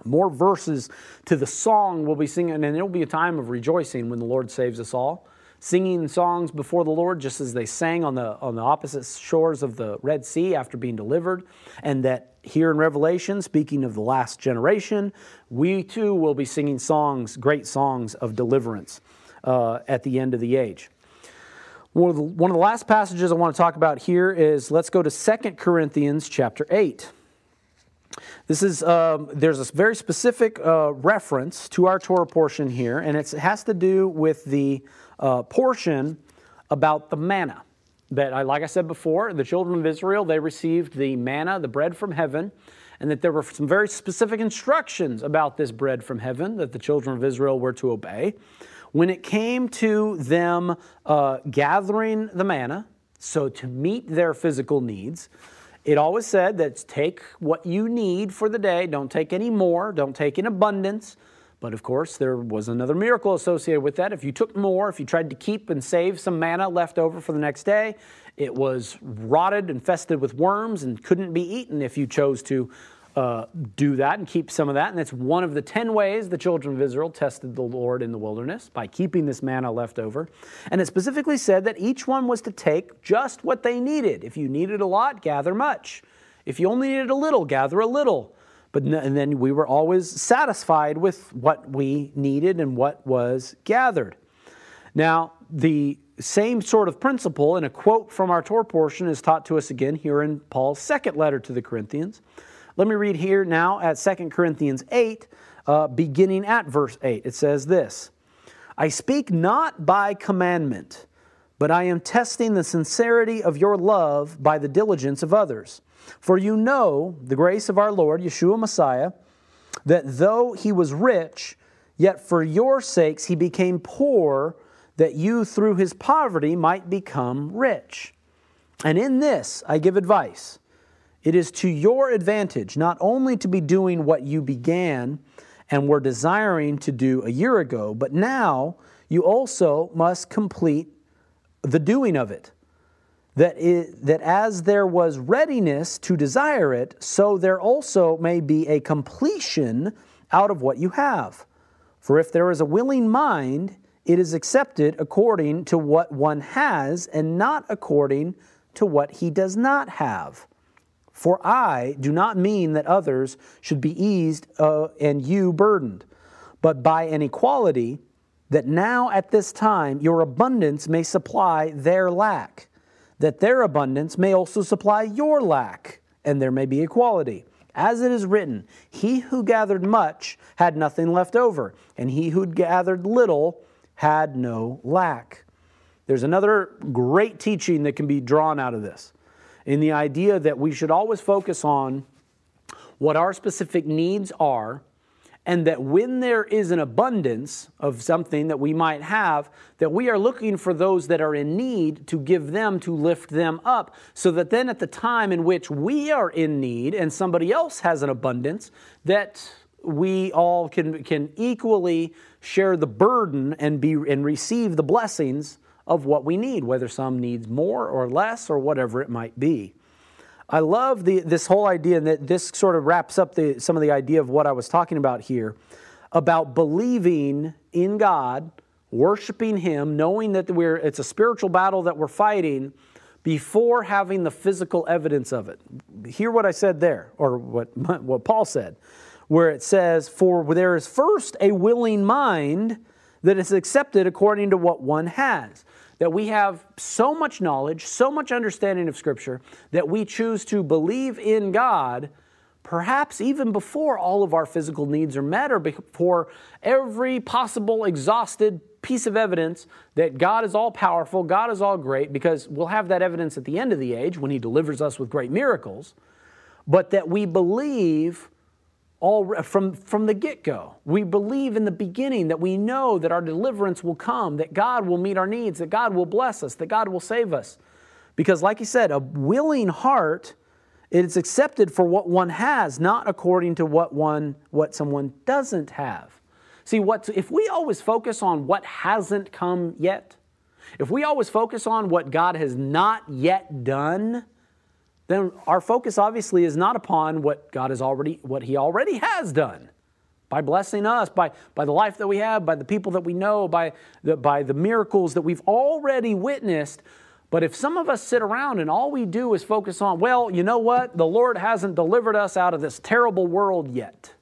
more verses to the song we'll be singing, and it'll be a time of rejoicing when the Lord saves us all. Singing songs before the Lord, just as they sang on the, on the opposite shores of the Red Sea after being delivered, and that here in Revelation, speaking of the last generation, we too will be singing songs, great songs of deliverance uh, at the end of the age. One of, the, one of the last passages I want to talk about here is let's go to 2 Corinthians chapter 8. This is um, there's a very specific uh, reference to our Torah portion here, and it has to do with the uh, portion about the manna that, I, like I said before, the children of Israel, they received the manna, the bread from heaven, and that there were some very specific instructions about this bread from heaven that the children of Israel were to obey. When it came to them uh, gathering the manna, so to meet their physical needs, it always said that take what you need for the day, don't take any more, don't take in abundance. But of course, there was another miracle associated with that. If you took more, if you tried to keep and save some manna left over for the next day, it was rotted, infested with worms, and couldn't be eaten if you chose to uh, do that and keep some of that. And that's one of the 10 ways the children of Israel tested the Lord in the wilderness by keeping this manna left over. And it specifically said that each one was to take just what they needed. If you needed a lot, gather much. If you only needed a little, gather a little. But and then we were always satisfied with what we needed and what was gathered. Now, the same sort of principle in a quote from our Torah portion is taught to us again here in Paul's second letter to the Corinthians. Let me read here now at 2 Corinthians 8, uh, beginning at verse 8. It says this I speak not by commandment, but I am testing the sincerity of your love by the diligence of others. For you know the grace of our Lord, Yeshua Messiah, that though he was rich, yet for your sakes he became poor, that you through his poverty might become rich. And in this I give advice. It is to your advantage not only to be doing what you began and were desiring to do a year ago, but now you also must complete the doing of it. That, it, that as there was readiness to desire it, so there also may be a completion out of what you have. For if there is a willing mind, it is accepted according to what one has and not according to what he does not have. For I do not mean that others should be eased uh, and you burdened, but by an equality, that now at this time your abundance may supply their lack, that their abundance may also supply your lack, and there may be equality. As it is written, He who gathered much had nothing left over, and he who gathered little had no lack. There's another great teaching that can be drawn out of this in the idea that we should always focus on what our specific needs are, and that when there is an abundance of something that we might have, that we are looking for those that are in need to give them, to lift them up, so that then at the time in which we are in need and somebody else has an abundance, that we all can, can equally share the burden and be and receive the blessings of what we need, whether some needs more or less or whatever it might be. I love the, this whole idea, and that this sort of wraps up the, some of the idea of what I was talking about here about believing in God, worshiping Him, knowing that we're, it's a spiritual battle that we're fighting before having the physical evidence of it. Hear what I said there, or what, what Paul said, where it says, For there is first a willing mind that is accepted according to what one has. That we have so much knowledge, so much understanding of Scripture, that we choose to believe in God, perhaps even before all of our physical needs are met or before every possible exhausted piece of evidence that God is all powerful, God is all great, because we'll have that evidence at the end of the age when He delivers us with great miracles, but that we believe all from, from the get-go. We believe in the beginning that we know that our deliverance will come that god will meet our needs that god will bless us that god will save us. Because like he said a willing heart it's accepted for what one has not according to what one what someone doesn't have. See what if we always focus on what hasn't come yet if we always focus on what god has not yet done then our focus obviously is not upon what God has already, what He already has done by blessing us, by, by the life that we have, by the people that we know, by the, by the miracles that we've already witnessed. But if some of us sit around and all we do is focus on, well, you know what? The Lord hasn't delivered us out of this terrible world yet.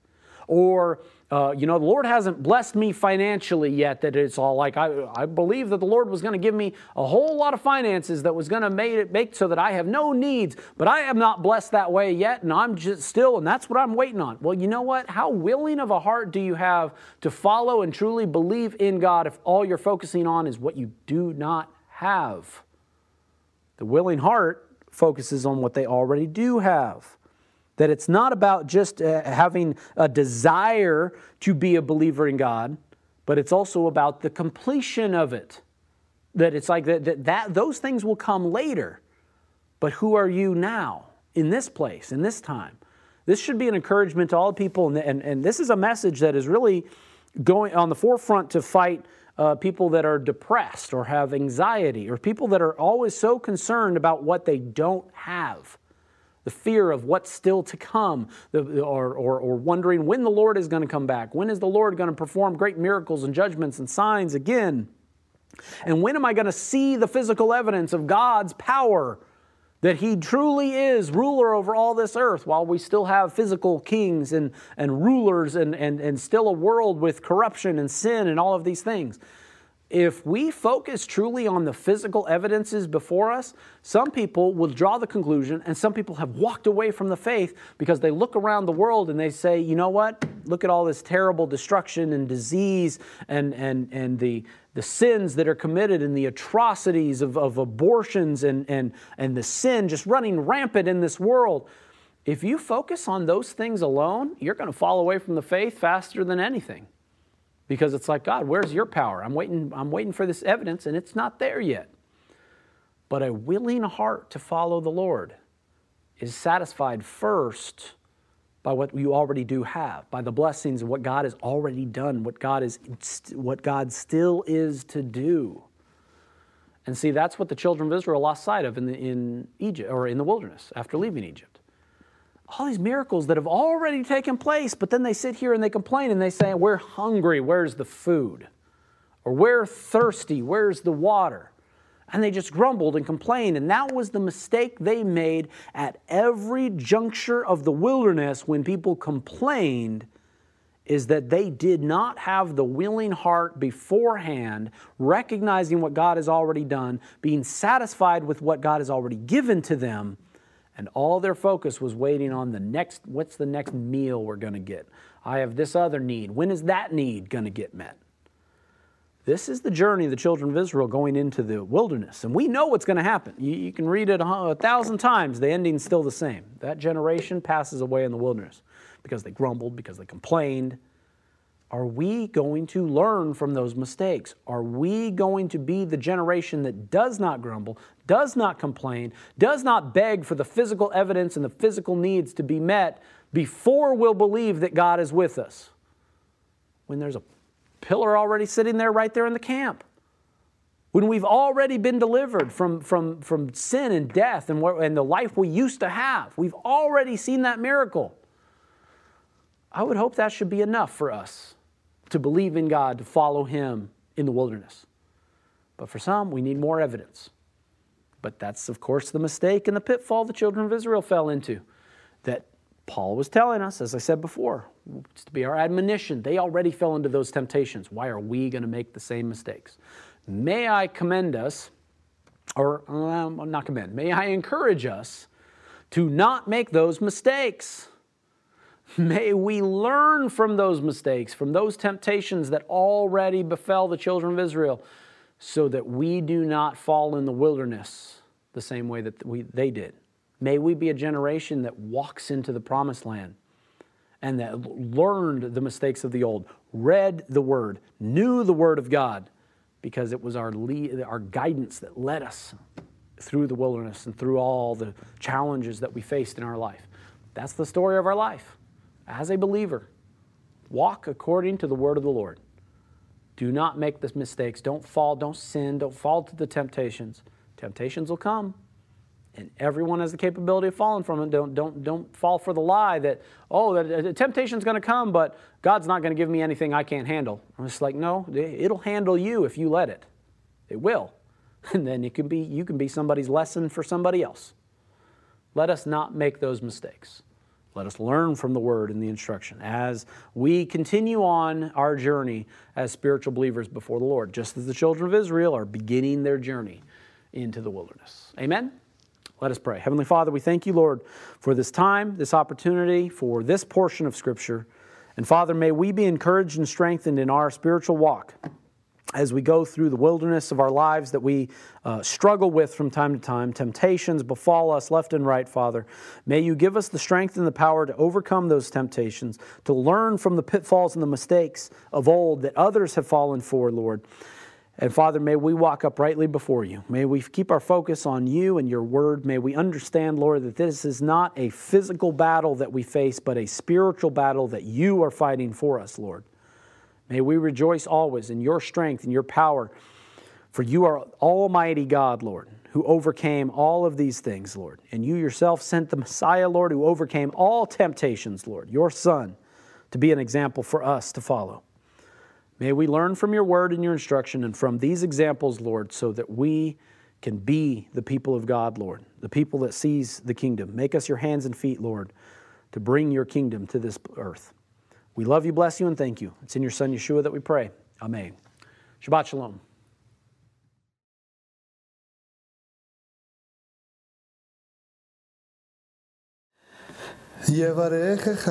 Or, uh, you know, the Lord hasn't blessed me financially yet that it's all like, I, I believe that the Lord was going to give me a whole lot of finances that was going to make it make so that I have no needs, but I am not blessed that way yet, and I'm just still, and that's what I'm waiting on. Well, you know what? How willing of a heart do you have to follow and truly believe in God if all you're focusing on is what you do not have? The willing heart focuses on what they already do have. That it's not about just uh, having a desire to be a believer in God, but it's also about the completion of it. That it's like that, that, that those things will come later. But who are you now in this place, in this time? This should be an encouragement to all people, and, and, and this is a message that is really going on the forefront to fight uh, people that are depressed or have anxiety, or people that are always so concerned about what they don't have the fear of what's still to come, or, or, or wondering when the Lord is going to come back. When is the Lord going to perform great miracles and judgments and signs again? And when am I going to see the physical evidence of God's power that He truly is ruler over all this earth while we still have physical kings and, and rulers and, and, and still a world with corruption and sin and all of these things? If we focus truly on the physical evidences before us, some people will draw the conclusion, and some people have walked away from the faith because they look around the world and they say, you know what? Look at all this terrible destruction and disease and, and, and the, the sins that are committed and the atrocities of, of abortions and, and, and the sin just running rampant in this world. If you focus on those things alone, you're going to fall away from the faith faster than anything because it's like, God, where's your power? I'm waiting, I'm waiting for this evidence and it's not there yet. But a willing heart to follow the Lord is satisfied first by what you already do have, by the blessings of what God has already done, what God is what God still is to do. And see, that's what the children of Israel lost sight of in, the, in Egypt or in the wilderness after leaving Egypt. All these miracles that have already taken place, but then they sit here and they complain and they say, We're hungry, where's the food? Or we're thirsty, where's the water? And they just grumbled and complained. And that was the mistake they made at every juncture of the wilderness when people complained is that they did not have the willing heart beforehand, recognizing what God has already done, being satisfied with what God has already given to them, and all their focus was waiting on the next what's the next meal we're going to get? I have this other need. When is that need going to get met? This is the journey of the children of Israel going into the wilderness. And we know what's going to happen. You, you can read it a, a thousand times, the ending's still the same. That generation passes away in the wilderness because they grumbled, because they complained. Are we going to learn from those mistakes? Are we going to be the generation that does not grumble, does not complain, does not beg for the physical evidence and the physical needs to be met before we'll believe that God is with us? When there's a pillar already sitting there right there in the camp. When we've already been delivered from, from, from sin and death and, what, and the life we used to have, we've already seen that miracle. I would hope that should be enough for us to believe in God, to follow Him in the wilderness. But for some, we need more evidence. But that's, of course, the mistake and the pitfall the children of Israel fell into. That Paul was telling us, as I said before, it's to be our admonition. They already fell into those temptations. Why are we going to make the same mistakes? May I commend us, or um, not commend, may I encourage us to not make those mistakes. May we learn from those mistakes, from those temptations that already befell the children of Israel, so that we do not fall in the wilderness the same way that we, they did. May we be a generation that walks into the promised land and that learned the mistakes of the old, read the word, knew the word of God, because it was our, lead, our guidance that led us through the wilderness and through all the challenges that we faced in our life. That's the story of our life as a believer, walk according to the word of the Lord. Do not make the mistakes. Don't fall. Don't sin. Don't fall to the temptations. Temptations will come. And everyone has the capability of falling from it. Don't, don't, don't fall for the lie that, oh, the, temptation's going to come, but God's not going to give me anything I can't handle. I'm just like, no, it'll handle you if you let it. It will. And then it can be, you can be somebody's lesson for somebody else. Let us not make those mistakes. Let us learn from the word and the instruction as we continue on our journey as spiritual believers before the Lord, just as the children of Israel are beginning their journey into the wilderness. Amen. Let us pray. Heavenly Father, we thank you, Lord, for this time, this opportunity, for this portion of Scripture. And Father, may we be encouraged and strengthened in our spiritual walk as we go through the wilderness of our lives that we uh, struggle with from time to time. Temptations befall us left and right, Father. May you give us the strength and the power to overcome those temptations, to learn from the pitfalls and the mistakes of old that others have fallen for, Lord. And Father, may we walk uprightly before you. May we keep our focus on you and your word. May we understand, Lord, that this is not a physical battle that we face, but a spiritual battle that you are fighting for us, Lord. May we rejoice always in your strength and your power, for you are Almighty God, Lord, who overcame all of these things, Lord. And you yourself sent the Messiah, Lord, who overcame all temptations, Lord, your Son, to be an example for us to follow. May we learn from your word and your instruction and from these examples, Lord, so that we can be the people of God, Lord, the people that sees the kingdom. Make us your hands and feet, Lord, to bring your kingdom to this earth. We love you, bless you, and thank you. It's in your Son, Yeshua, that we pray. Amen. Shabbat Shalom. יברכך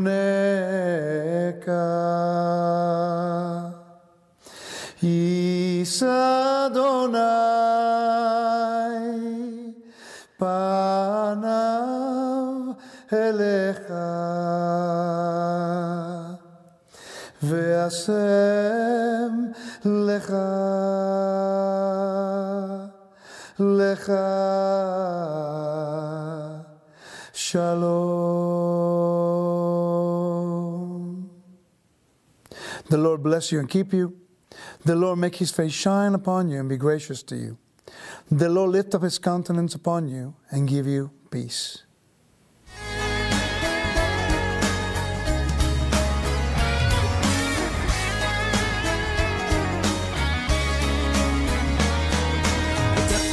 uneca. Is Adonai panav elecha. Ve'asem lecha. Lecha. Lord bless you and keep you. The Lord make his face shine upon you and be gracious to you. The Lord lift up his countenance upon you and give you peace.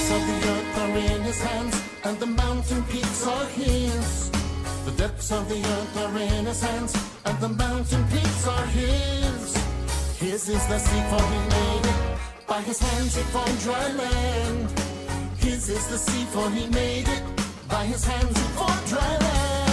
Of the earth are in and the mountain peaks are his. The depths of the earth are in his hands, and the mountain peaks are his. The sea, for he made it. By his hands he formed dry land. His is the sea, for he made it. By his hands he formed dry land.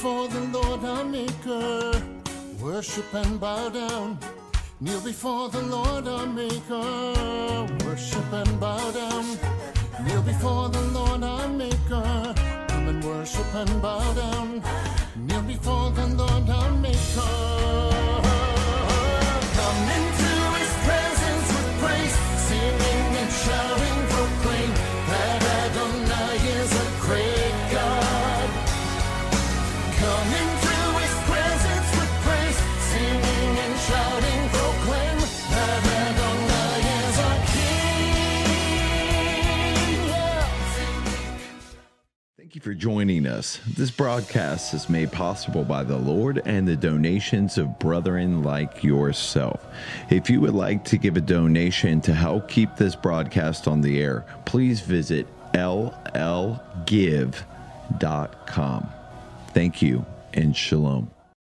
Before the Lord our Maker. Worship and bow down, kneel before the Lord our Maker. Worship and bow down, kneel before the Lord our Maker. Come and worship and bow down, kneel before the Lord our Maker. Thank you for joining us. This broadcast is made possible by the Lord and the donations of brethren like yourself. If you would like to give a donation to help keep this broadcast on the air, please visit llgive.com. Thank you and shalom.